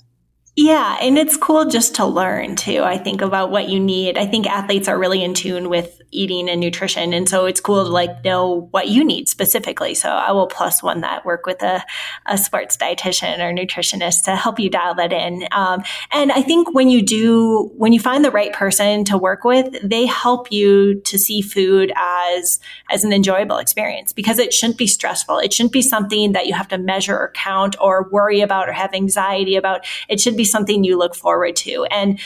[SPEAKER 1] Yeah, and it's cool just to learn too. I think about what you need. I think athletes are really in tune with eating and nutrition, and so it's cool to like know what you need specifically. So I will plus one that work with a, a sports dietitian or nutritionist to help you dial that in. Um, and I think when you do, when you find the right person to work with, they help you to see food as as an enjoyable experience because it shouldn't be stressful. It shouldn't be something that you have to measure or count or worry about or have anxiety about. It should be something you look forward to. And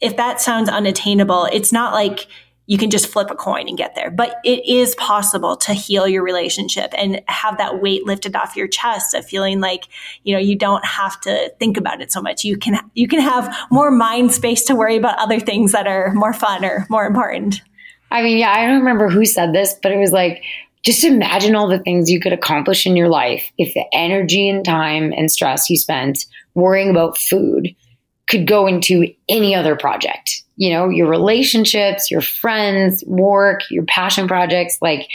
[SPEAKER 1] if that sounds unattainable, it's not like you can just flip a coin and get there. But it is possible to heal your relationship and have that weight lifted off your chest of feeling like, you know, you don't have to think about it so much. You can you can have more mind space to worry about other things that are more fun or more important.
[SPEAKER 2] I mean, yeah, I don't remember who said this, but it was like just imagine all the things you could accomplish in your life if the energy and time and stress you spent worrying about food could go into any other project. You know, your relationships, your friends, work, your passion projects. Like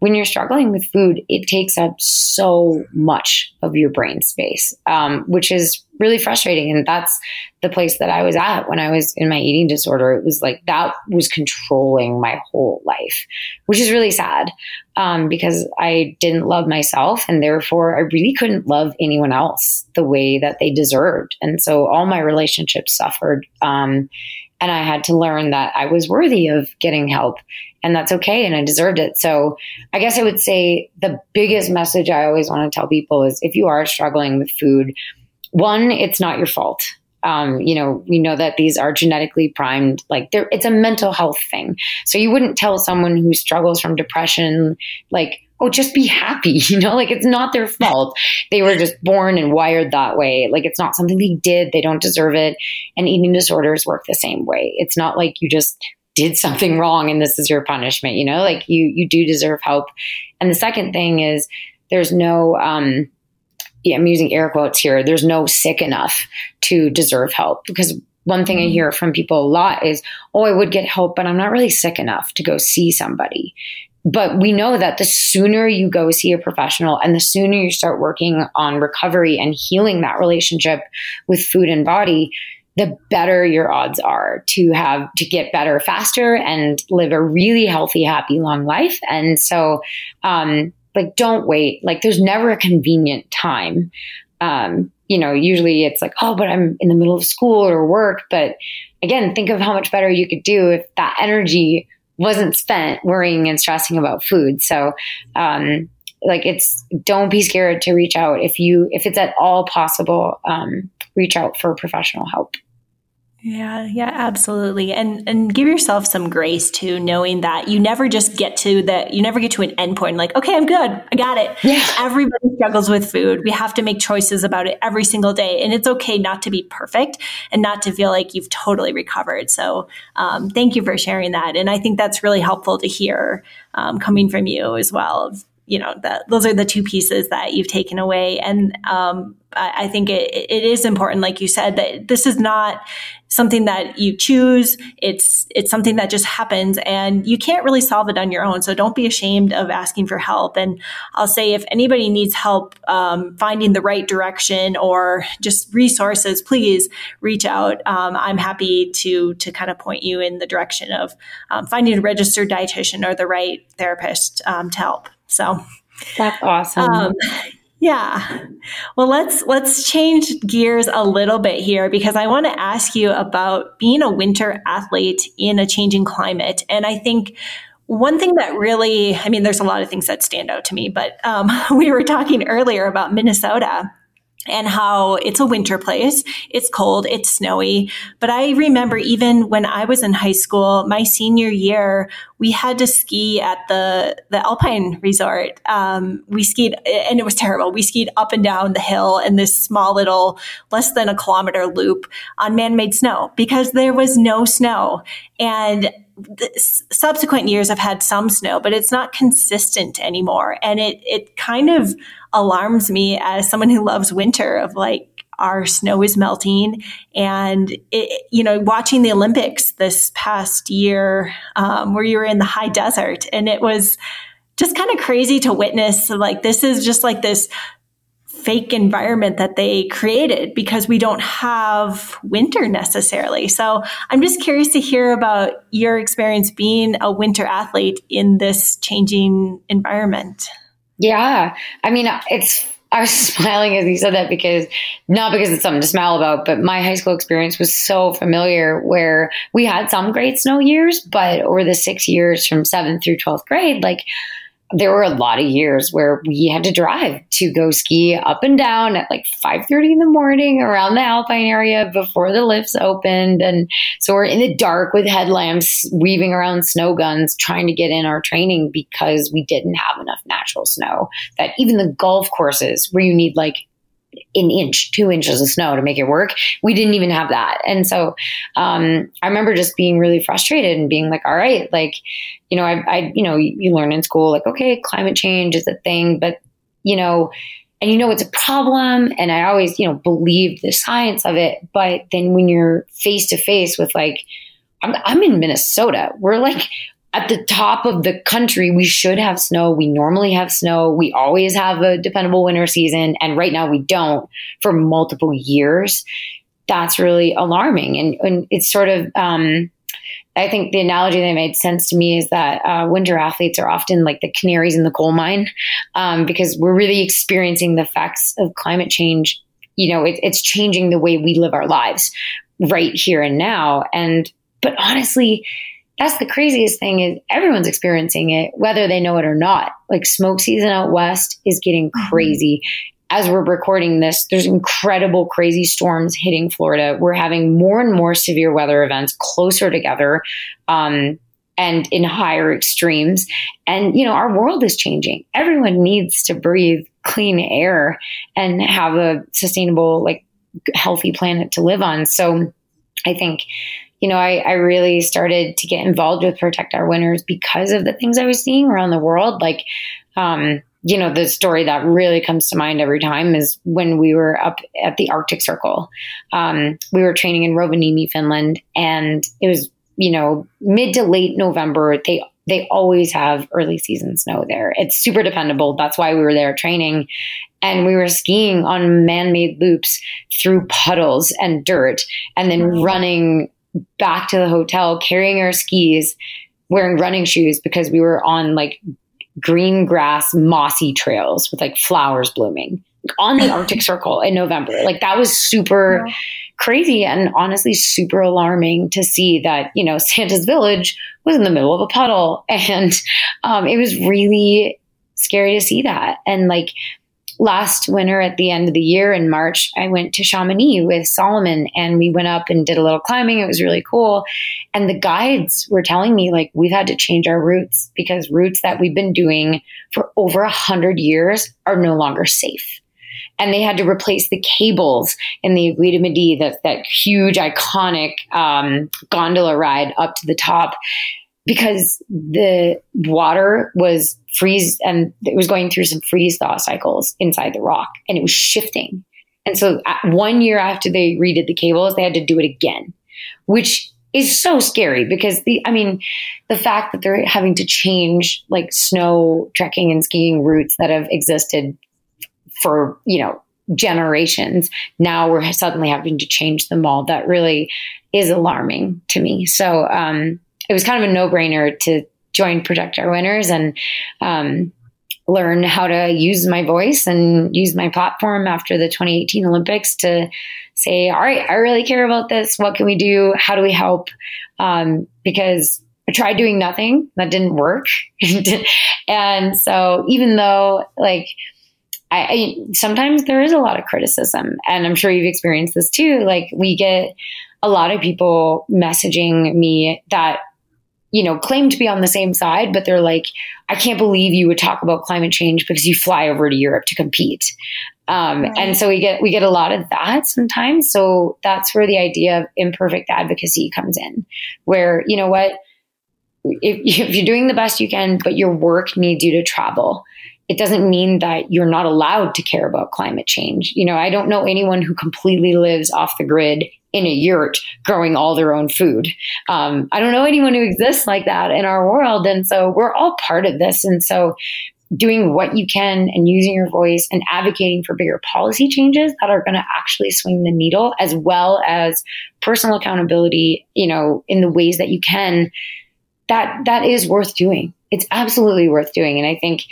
[SPEAKER 2] when you're struggling with food, it takes up so much of your brain space, um, which is really frustrating. And that's the place that I was at when I was in my eating disorder. It was like that was controlling my whole life, which is really sad um, because I didn't love myself. And therefore, I really couldn't love anyone else the way that they deserved. And so all my relationships suffered. Um, and I had to learn that I was worthy of getting help and that's okay and I deserved it. So I guess I would say the biggest message I always want to tell people is if you are struggling with food, one, it's not your fault. Um, you know, we know that these are genetically primed, like it's a mental health thing. So you wouldn't tell someone who struggles from depression, like, oh, just be happy, you know, like it's not their fault. They were just born and wired that way. Like it's not something they did. They don't deserve it. And eating disorders work the same way. It's not like you just did something wrong and this is your punishment, you know, like you, you do deserve help. And the second thing is there's no, um, I'm using air quotes here, there's no sick enough to deserve help because one thing I mm-hmm. hear from people a lot is, oh, I would get help, but I'm not really sick enough to go see somebody. But we know that the sooner you go see a professional and the sooner you start working on recovery and healing that relationship with food and body, the better your odds are to have to get better faster and live a really healthy, happy, long life. And so, um, like, don't wait. Like, there's never a convenient time. Um, you know, usually it's like, oh, but I'm in the middle of school or work. But again, think of how much better you could do if that energy wasn't spent worrying and stressing about food. So, um, like it's don't be scared to reach out if you if it's at all possible um, reach out for professional help
[SPEAKER 1] yeah, yeah, absolutely. And and give yourself some grace to knowing that you never just get to the you never get to an endpoint like, okay, I'm good. I got it. Yeah. Everybody struggles with food. We have to make choices about it every single day. And it's okay not to be perfect and not to feel like you've totally recovered. So um, thank you for sharing that. And I think that's really helpful to hear um, coming from you as well you know that those are the two pieces that you've taken away. And um, I, I, think it, it is important like you said that this is not something that you choose. It's it's something that just happens and you can't really solve it on your own. So don't be ashamed of asking for help. And i'll say if anybody needs help um, finding the right direction or just resources please reach out. Um, i'm happy to to kind of point you in the direction of um, finding a registered dietitian or the right therapist um, to help so
[SPEAKER 2] that's awesome. Um,
[SPEAKER 1] yeah. Well, let's let's change gears a little bit here because I want to ask you about being a winter athlete in a changing climate. And I think one thing that really, I mean, there's a lot of things that stand out to me, but um, we were talking earlier about Minnesota and how it's a winter place. It's cold, it's snowy. But I remember even when I was in high school, my senior year, we had to ski at the, the Alpine Resort. Um, we skied, and it was terrible. We skied up and down the hill in this small little, less than a kilometer loop on man made snow because there was no snow. And subsequent years have had some snow, but it's not consistent anymore. And it, it kind of alarms me as someone who loves winter of like, our snow is melting and it, you know watching the olympics this past year um, where you were in the high desert and it was just kind of crazy to witness like this is just like this fake environment that they created because we don't have winter necessarily. So I'm just curious to hear about your experience being a winter athlete in this changing environment.
[SPEAKER 2] Yeah. I mean, it's I was smiling as you said that because not because it's something to smile about, but my high school experience was so familiar where we had some great snow years, but over the six years from seventh through 12th grade, like there were a lot of years where we had to drive to go ski up and down at like 5.30 in the morning around the alpine area before the lifts opened. And so we're in the dark with headlamps weaving around snow guns trying to get in our training because we didn't have enough natural snow that even the golf courses where you need like an inch, two inches of snow to make it work. We didn't even have that. And so um, I remember just being really frustrated and being like, all right, like, you know, I, I, you know, you learn in school, like, okay, climate change is a thing, but, you know, and you know it's a problem and i always you know believed the science of it but then when you're face to face with like I'm, I'm in minnesota we're like at the top of the country, we should have snow. We normally have snow. We always have a dependable winter season. And right now we don't for multiple years. That's really alarming. And, and it's sort of, um, I think the analogy that made sense to me is that uh, winter athletes are often like the canaries in the coal mine um, because we're really experiencing the effects of climate change. You know, it, it's changing the way we live our lives right here and now. And, but honestly, that's the craziest thing is everyone's experiencing it, whether they know it or not. Like smoke season out west is getting mm-hmm. crazy. As we're recording this, there's incredible crazy storms hitting Florida. We're having more and more severe weather events closer together. Um, and in higher extremes. And, you know, our world is changing. Everyone needs to breathe clean air and have a sustainable, like, healthy planet to live on. So I think you know, I, I really started to get involved with Protect Our Winters because of the things I was seeing around the world. Like, um, you know, the story that really comes to mind every time is when we were up at the Arctic Circle. Um, we were training in Rovaniemi, Finland, and it was, you know, mid to late November. They they always have early season snow there. It's super dependable. That's why we were there training. And we were skiing on man made loops through puddles and dirt and then running back to the hotel, carrying our skis, wearing running shoes because we were on like green grass, mossy trails with like flowers blooming on the Arctic Circle in November. Like that was super. Yeah crazy and honestly super alarming to see that, you know, Santa's village was in the middle of a puddle. And um, it was really scary to see that. And like last winter at the end of the year in March, I went to Chamonix with Salomon and we went up and did a little climbing. It was really cool. And the guides were telling me, like, we've had to change our routes because routes that we've been doing for over a hundred years are no longer safe and they had to replace the cables in the Aiguille du Midi, that, that huge iconic um, gondola ride up to the top because the water was freeze and it was going through some freeze thaw cycles inside the rock and it was shifting. And so one year after they redid the cables, they had to do it again, which is so scary because the I mean the fact that they're having to change like snow trekking and skiing routes that have existed for, you know, generations. Now we're suddenly having to change them all. That really is alarming to me. So um, it was kind of a no brainer to join Protect Our Winters and um, learn how to use my voice and use my platform after the 2018 Olympics to say, all right, I really care about this. What can we do? How do we help? Um, because I tried doing nothing, that didn't work. and so even though, like, I, I, sometimes there is a lot of criticism, and I'm sure you've experienced this too. Like we get a lot of people messaging me that you know claim to be on the same side, but they're like, "I can't believe you would talk about climate change because you fly over to Europe to compete." Um, right. And so we get we get a lot of that sometimes. So that's where the idea of imperfect advocacy comes in, where you know what. If, if you're doing the best you can, but your work needs you to travel, it doesn't mean that you're not allowed to care about climate change. You know, I don't know anyone who completely lives off the grid in a yurt growing all their own food. Um, I don't know anyone who exists like that in our world. And so we're all part of this. And so doing what you can and using your voice and advocating for bigger policy changes that are going to actually swing the needle as well as personal accountability, you know, in the ways that you can, that, that is worth doing. It's absolutely worth doing. And I think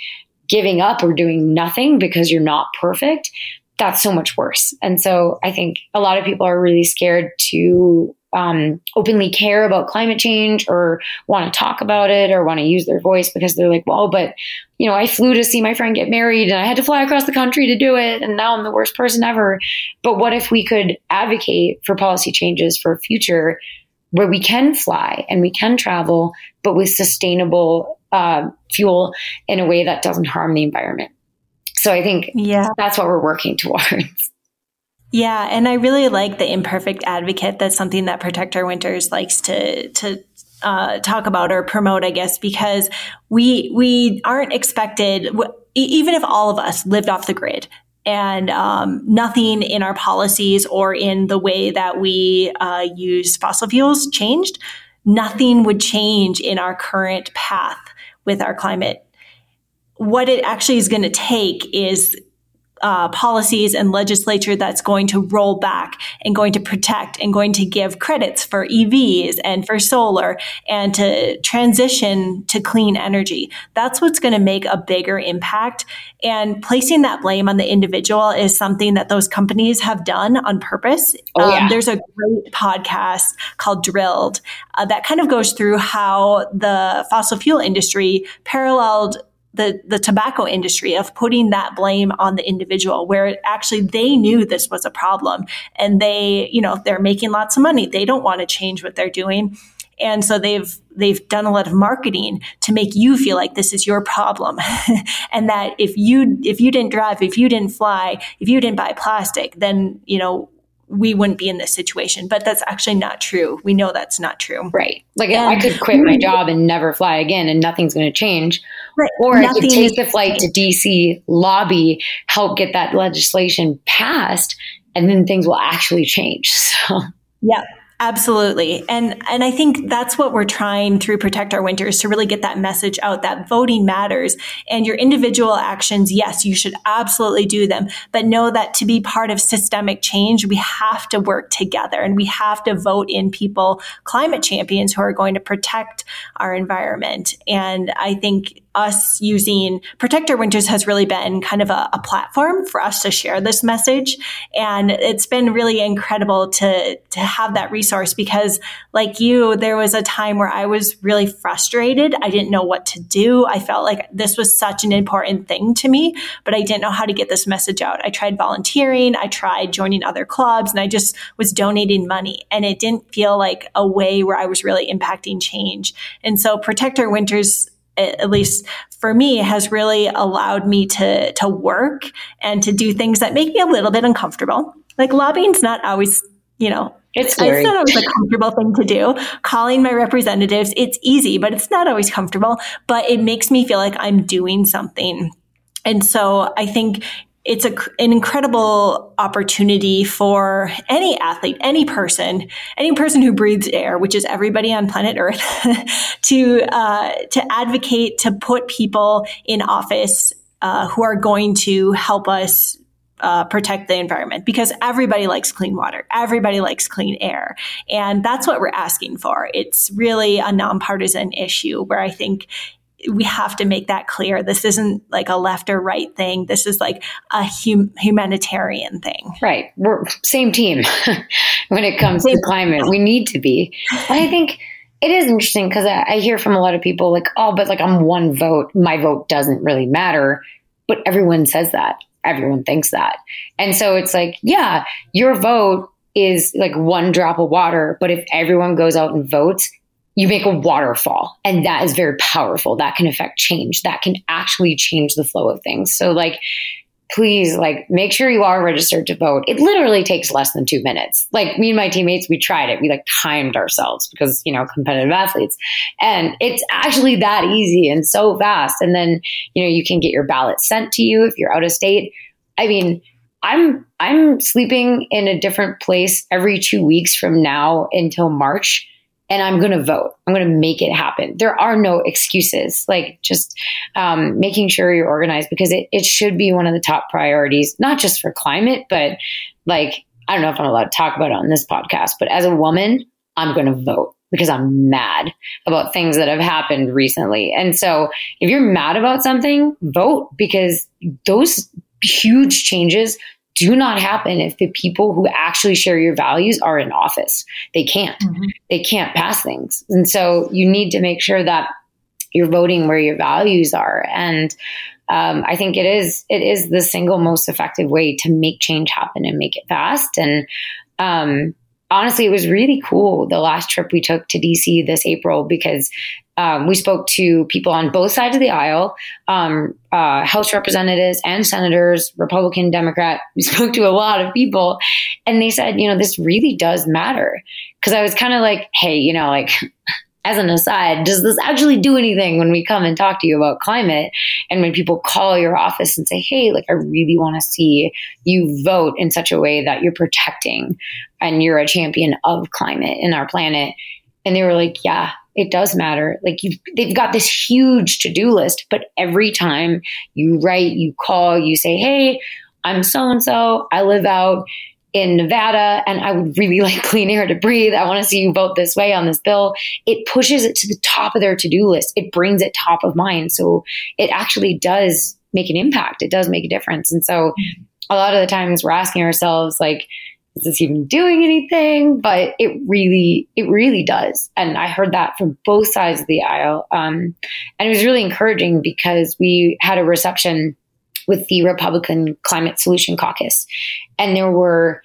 [SPEAKER 2] giving up or doing nothing because you're not perfect, that's so much worse. And so I think a lot of people are really scared to um, openly care about climate change or want to talk about it or want to use their voice because they're like, well, but you know, I flew to see my friend get married and I had to fly across the country to do it. And now I'm the worst person ever. But what if we could advocate for policy changes for a future where we can fly and we can travel, but with sustainable uh, fuel in a way that doesn't harm the environment. So I think yeah. that's what we're working towards.
[SPEAKER 1] Yeah, and I really like the imperfect advocate. That's something that Protect Our Winters likes to to uh, talk about or promote, I guess, because we we aren't expected. Even if all of us lived off the grid, and um, nothing in our policies or in the way that we uh, use fossil fuels changed, nothing would change in our current path with our climate. What it actually is going to take is uh, policies and legislature that's going to roll back and going to protect and going to give credits for EVs and for solar and to transition to clean energy. That's what's going to make a bigger impact. And placing that blame on the individual is something that those companies have done on purpose. Oh, yeah. um, there's a great podcast called Drilled uh, that kind of goes through how the fossil fuel industry paralleled the, the tobacco industry of putting that blame on the individual where actually they knew this was a problem and they, you know, they're making lots of money. They don't want to change what they're doing. And so they've they've done a lot of marketing to make you feel like this is your problem. and that if you if you didn't drive, if you didn't fly, if you didn't buy plastic, then, you know, we wouldn't be in this situation. But that's actually not true. We know that's not true.
[SPEAKER 2] Right. Like and, I could quit my job and never fly again and nothing's going to change. Right. Or Nothing I could take the flight to DC, lobby, help get that legislation passed, and then things will actually change. So
[SPEAKER 1] yeah. Absolutely. And and I think that's what we're trying through Protect Our Winters to really get that message out that voting matters and your individual actions, yes, you should absolutely do them, but know that to be part of systemic change, we have to work together and we have to vote in people, climate champions who are going to protect our environment. And I think us using Protect Our Winters has really been kind of a, a, platform for us to share this message. And it's been really incredible to, to have that resource because like you, there was a time where I was really frustrated. I didn't know what to do. I felt like this was such an important thing to me, but I didn't know how to get this message out. I tried volunteering. I tried joining other clubs and I just was donating money and it didn't feel like a way where I was really impacting change. And so Protect Our Winters at least for me has really allowed me to to work and to do things that make me a little bit uncomfortable. Like lobbying's not always you know
[SPEAKER 2] it's, it's
[SPEAKER 1] not always a comfortable thing to do. Calling my representatives it's easy but it's not always comfortable. But it makes me feel like i'm doing something. And so I think it's a, an incredible opportunity for any athlete, any person, any person who breathes air, which is everybody on planet Earth, to uh, to advocate to put people in office uh, who are going to help us uh, protect the environment because everybody likes clean water. Everybody likes clean air. And that's what we're asking for. It's really a nonpartisan issue where I think we have to make that clear. This isn't like a left or right thing. This is like a hum- humanitarian thing.
[SPEAKER 2] Right. We're same team when it comes same to climate. We need to be. I think it is interesting because I, I hear from a lot of people like, oh, but like I'm one vote. My vote doesn't really matter. But everyone says that. Everyone thinks that. And so it's like, yeah, your vote is like one drop of water. But if everyone goes out and votes, you make a waterfall and that is very powerful. That can affect change. That can actually change the flow of things. So like please like make sure you are registered to vote. It literally takes less than two minutes. Like me and my teammates we tried it. We like timed ourselves because you know competitive athletes. And it's actually that easy and so fast. And then you know you can get your ballot sent to you if you're out of state. I mean i'm i'm sleeping in a different place every two weeks from now until march and I'm going to vote. I'm going to make it happen. There are no excuses. Like just um, making sure you're organized because it, it should be one of the top priorities, not just for climate, but like, I don't know if I'm allowed to talk about it on this podcast, but as a woman, I'm going to vote because I'm mad about things that have happened recently. And so if you're mad about something, vote because those huge changes do not happen if the people who actually share your values are in office. They can't. Mm-hmm. They can't pass things. And so you need to make sure that you're voting where your values are. And um, I think it is it is the single most effective way to make change happen and make it fast. And um, honestly, it was really cool the last trip we took to DC this April because um, we spoke to people on both sides of the aisle, um, uh, House representatives and senators, Republican, Democrat. We spoke to a lot of people, and they said, you know, this really does matter. Because I was kind of like, hey, you know, like as an aside, does this actually do anything when we come and talk to you about climate? And when people call your office and say, hey, like, I really want to see you vote in such a way that you're protecting and you're a champion of climate in our planet. And they were like, yeah, it does matter. Like you, they've got this huge to do list, but every time you write, you call, you say, Hey, I'm so and so. I live out in Nevada and I would really like clean air to breathe. I want to see you vote this way on this bill. It pushes it to the top of their to do list. It brings it top of mind. So it actually does make an impact. It does make a difference. And so mm-hmm. a lot of the times we're asking ourselves, like, is this even doing anything? But it really, it really does. And I heard that from both sides of the aisle. Um, and it was really encouraging because we had a reception with the Republican Climate Solution Caucus. And there were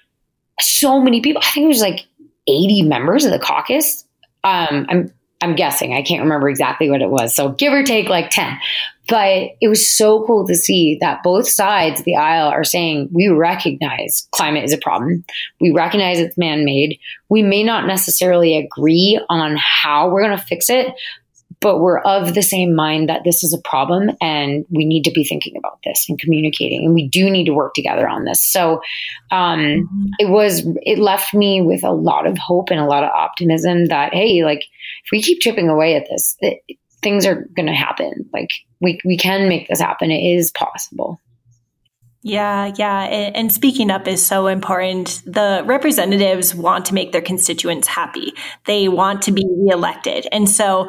[SPEAKER 2] so many people. I think it was like 80 members of the caucus. Um, I'm I'm guessing. I can't remember exactly what it was. So give or take like 10. But it was so cool to see that both sides of the aisle are saying we recognize climate is a problem. We recognize it's man made. We may not necessarily agree on how we're going to fix it, but we're of the same mind that this is a problem and we need to be thinking about this and communicating and we do need to work together on this so um, mm-hmm. it was it left me with a lot of hope and a lot of optimism that hey like if we keep chipping away at this it, things are going to happen like we, we can make this happen it is possible
[SPEAKER 1] yeah, yeah. And speaking up is so important. The representatives want to make their constituents happy. They want to be reelected. And so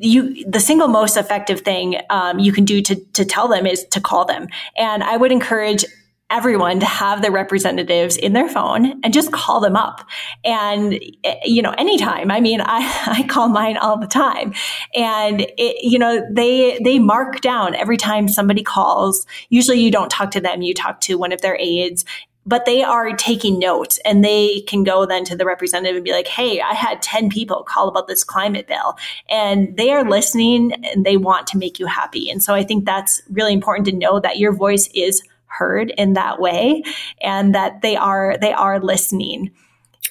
[SPEAKER 1] you the single most effective thing um, you can do to, to tell them is to call them and i would encourage everyone to have their representatives in their phone and just call them up. And, eh, you know, anytime. I mean, I, I call mine all the time. And, it, you know, they, they mark down every time somebody calls. Usually you don't talk to them, you talk to one of their aides but they are taking notes and they can go then to the representative and be like, Hey, I had 10 people call about this climate bill and they are listening and they want to make you happy. And so I think that's really important to know that your voice is heard in that way and that they are they are listening.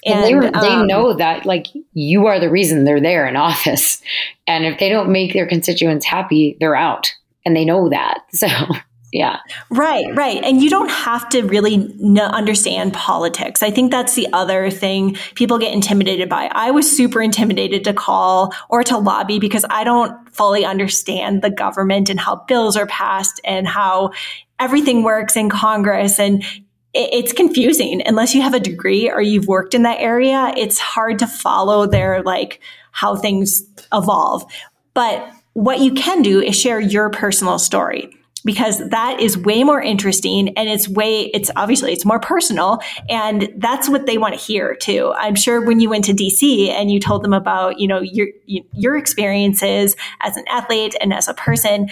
[SPEAKER 2] And, they, um, they know that like you are the reason they're there in office. And if they don't make their constituents happy they're out. And they know that. So yeah.
[SPEAKER 1] Right right. And you don't have to really n- understand politics. I think that's the other thing. People get intimidated by. I was super intimidated to call or to lobby because i don't fully understand the government and how bills are passed and how everything works in congress. And it's confusing. Unless you have a degree or you've worked in that area it's hard to follow their like how things evolve. But what you can do is share your personal story because that is way more interesting and it's way it's obviously it's more personal and that's what they want to hear too. I'm sure when you went to dc and you told them about you know your your experiences as an athlete and as a person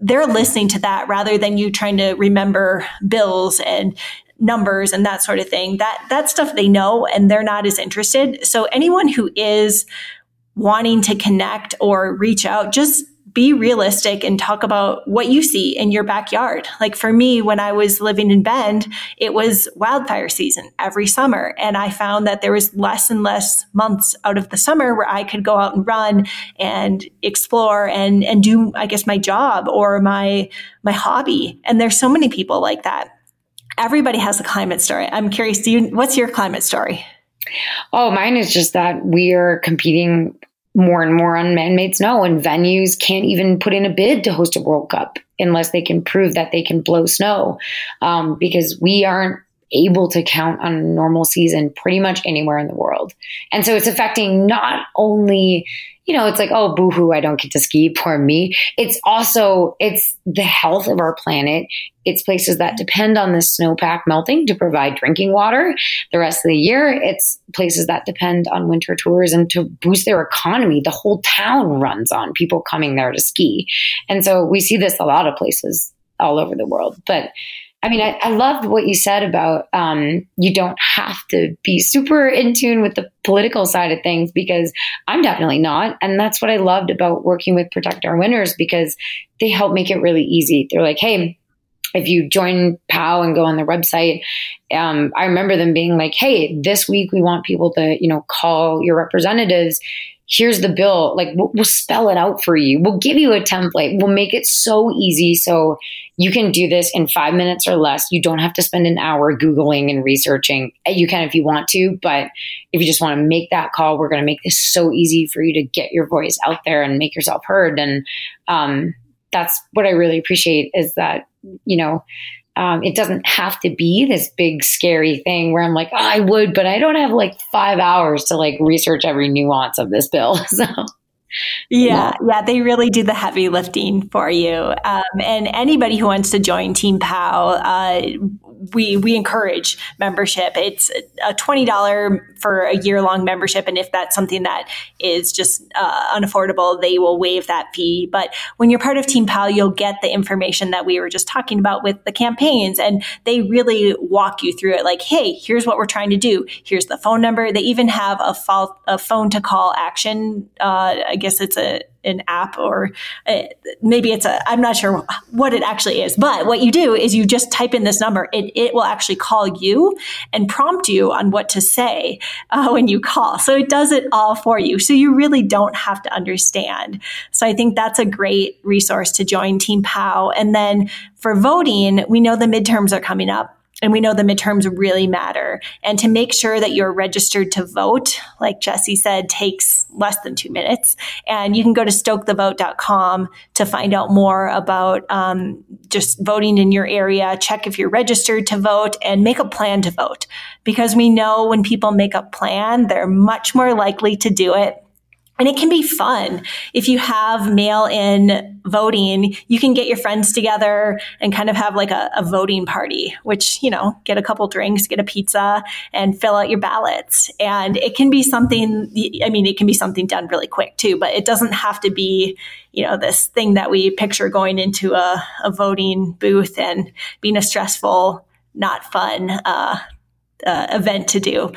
[SPEAKER 1] they're listening to that rather than you trying to remember bills and numbers and that sort of thing. That that stuff they know and they're not as interested. So anyone who is wanting to connect or reach out just be realistic and talk about what you see in your backyard. Like for me, when I was living in Bend, it was wildfire season every summer. And I found that there was less and less months out of the summer where I could go out and run and explore and, and do, I guess, my job or my, my hobby. And there's so many people like that. Everybody has a climate story. I'm curious, do you, what's your climate story?
[SPEAKER 2] Oh, mine is just that we are competing more and more on man-made snow and venues can't even put in a bid to host a world cup unless they can prove that they can blow snow. Um, because we aren't able to count on a normal season pretty much anywhere in the world. And so it's affecting not only you know, it's like, oh, boohoo, I don't get to ski, poor me. It's also, it's the health of our planet. It's places that depend on this snowpack melting to provide drinking water the rest of the year. It's places that depend on winter tourism to boost their economy. The whole town runs on people coming there to ski. And so we see this a lot of places all over the world. But I mean, I, I loved what you said about um, you don't have to be super in tune with the political side of things because I'm definitely not. And that's what I loved about working with Protect Our Winters because they help make it really easy. They're like, hey, if you join POW and go on their website, um, I remember them being like, "Hey, this week we want people to, you know, call your representatives here's the bill. Like we'll, we'll, spell it out for you. We'll give you a template. We'll make it so easy so you can do this in five minutes or less. You don't have to spend an hour Googling and researching. You can if you want to, but if you just want to make that call, we're going to make this so easy for you to get your voice out there and make yourself heard. And um, that's what I really appreciate is that, you know, um, it doesn't have to be this big scary thing where I'm like, oh, I would, but I don't have like five hours to like research every nuance of this bill. So.
[SPEAKER 1] Yeah, yeah, they really do the heavy lifting for you. Um, and anybody who wants to join Team POW, uh, we we encourage membership. It's a twenty dollar for a year long membership, and if that's something that is just uh, unaffordable, they will waive that fee. But when you're part of Team POW, you'll get the information that we were just talking about with the campaigns, and they really walk you through it. Like, hey, here's what we're trying to do. Here's the phone number. They even have a, a phone to call action. Uh, I guess it's a an app or uh, maybe it's a, I'm not sure what it actually is, but what you do is you just type in this number. It, it will actually call you and prompt you on what to say uh, when you call. So it does it all for you. So you really don't have to understand. So I think that's a great resource to join Team POW. And then for voting, we know the midterms are coming up. And we know the midterms really matter. And to make sure that you're registered to vote, like Jessie said, takes less than two minutes. And you can go to stokethevote.com to find out more about um, just voting in your area. Check if you're registered to vote and make a plan to vote. Because we know when people make a plan, they're much more likely to do it and it can be fun. If you have mail in voting, you can get your friends together and kind of have like a, a, voting party, which, you know, get a couple drinks, get a pizza and fill out your ballots. And it can be something, I mean, it can be something done really quick too, but it doesn't have to be, you know, this thing that we picture going into a, a voting booth and being a stressful, not fun, uh, uh, event to do.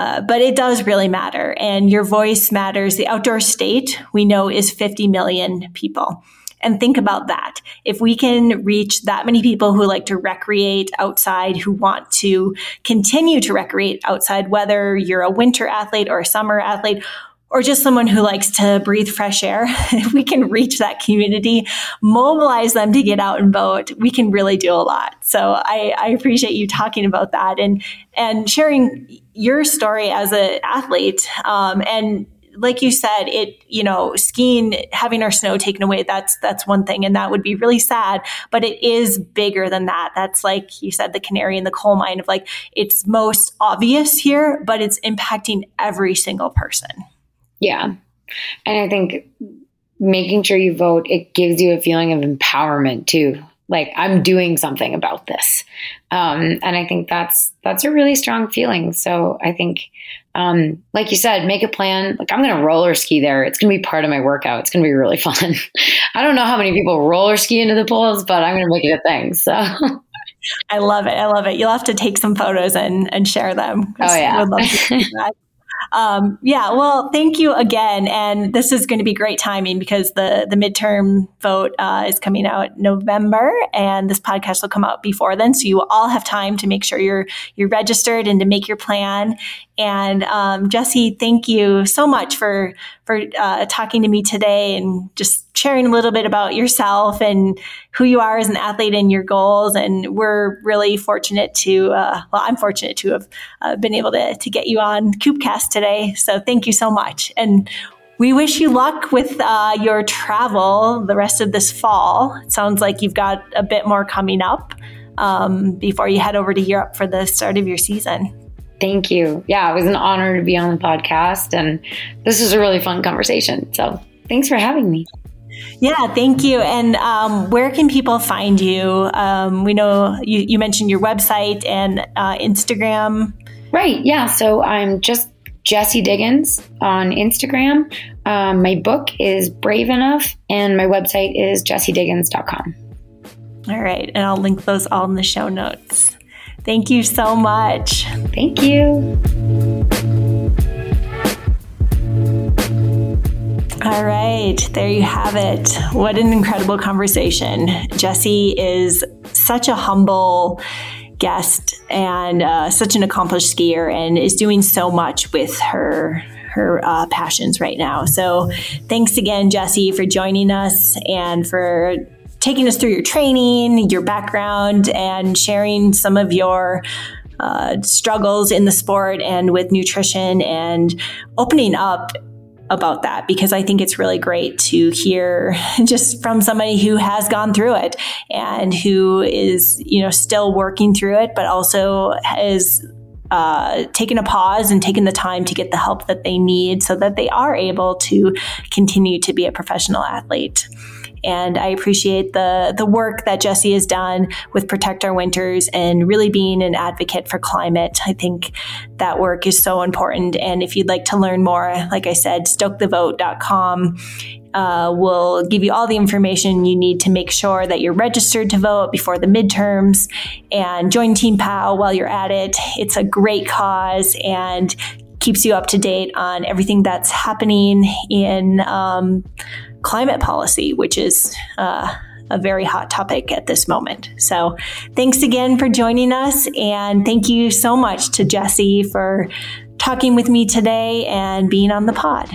[SPEAKER 1] Uh, but it does really matter. And your voice matters. The outdoor state we know is 50 million people. And think about that. If we can reach that many people who like to recreate outside, who want to continue to recreate outside, whether you're a winter athlete or a summer athlete, or just someone who likes to breathe fresh air, if we can reach that community, mobilize them to get out and vote, we can really do a lot. So I, I appreciate you talking about that and and sharing your story as an athlete. Um, and like you said, it you know skiing having our snow taken away that's that's one thing, and that would be really sad. But it is bigger than that. That's like you said, the canary in the coal mine of like it's most obvious here, but it's impacting every single person.
[SPEAKER 2] Yeah. And I think making sure you vote, it gives you a feeling of empowerment too. Like I'm doing something about this. Um, and I think that's, that's a really strong feeling. So I think, um, like you said, make a plan. Like I'm going to roller ski there. It's going to be part of my workout. It's going to be really fun. I don't know how many people roller ski into the pools, but I'm going to make it a thing. So.
[SPEAKER 1] I love it. I love it. You'll have to take some photos and, and share them.
[SPEAKER 2] Oh yeah.
[SPEAKER 1] Um, yeah, well, thank you again. And this is going to be great timing because the, the midterm vote uh, is coming out November and this podcast will come out before then. So you will all have time to make sure you're, you're registered and to make your plan. And um, Jessie, thank you so much for, for uh, talking to me today and just sharing a little bit about yourself and who you are as an athlete and your goals. And we're really fortunate to, uh, well, I'm fortunate to have uh, been able to, to get you on Koopcast today. So thank you so much. And we wish you luck with uh, your travel the rest of this fall. It sounds like you've got a bit more coming up um, before you head over to Europe for the start of your season.
[SPEAKER 2] Thank you. Yeah, it was an honor to be on the podcast, and this was a really fun conversation. So thanks for having me.
[SPEAKER 1] Yeah, thank you. And um, where can people find you? Um, we know you, you, mentioned your website and uh, Instagram.
[SPEAKER 2] Right. Yeah. So I'm just Jessie Diggins on Instagram. Um, my book is Brave Enough, and my website is jessiediggins.com.
[SPEAKER 1] All right. And I'll link those all in the show notes. Thank you so much.
[SPEAKER 2] Thank you.
[SPEAKER 1] All right, there you have it. What an incredible conversation. Jessie is such a humble guest and uh, such an accomplished skier and is doing so much with her her uh, passions right now. So, thanks again, Jessie, for joining us and for taking us through your training, your background, and sharing some of your uh, struggles in the sport and with nutrition and opening up about that because I think it's really great to hear just from somebody who has gone through it and who is, you know, still working through it, but also has uh, taken a pause and taken the time to get the help that they need so that they are able to continue to be a professional athlete. And I appreciate the, the work that Jessie has done with Protect Our Winters and really being an advocate for climate. I think that work is so important. And if you'd like to learn more, like I said, stokethevote.com uh, will give you all the information you need to make sure that you're registered to vote before the midterms and join Team POW while you're at it. It's a great cause and keeps you up to date on everything that's happening in um, climate policy, which is uh, a very hot topic at this moment. So, thanks again for joining us. And thank you so much to Jessie for talking with me today and being on the pod.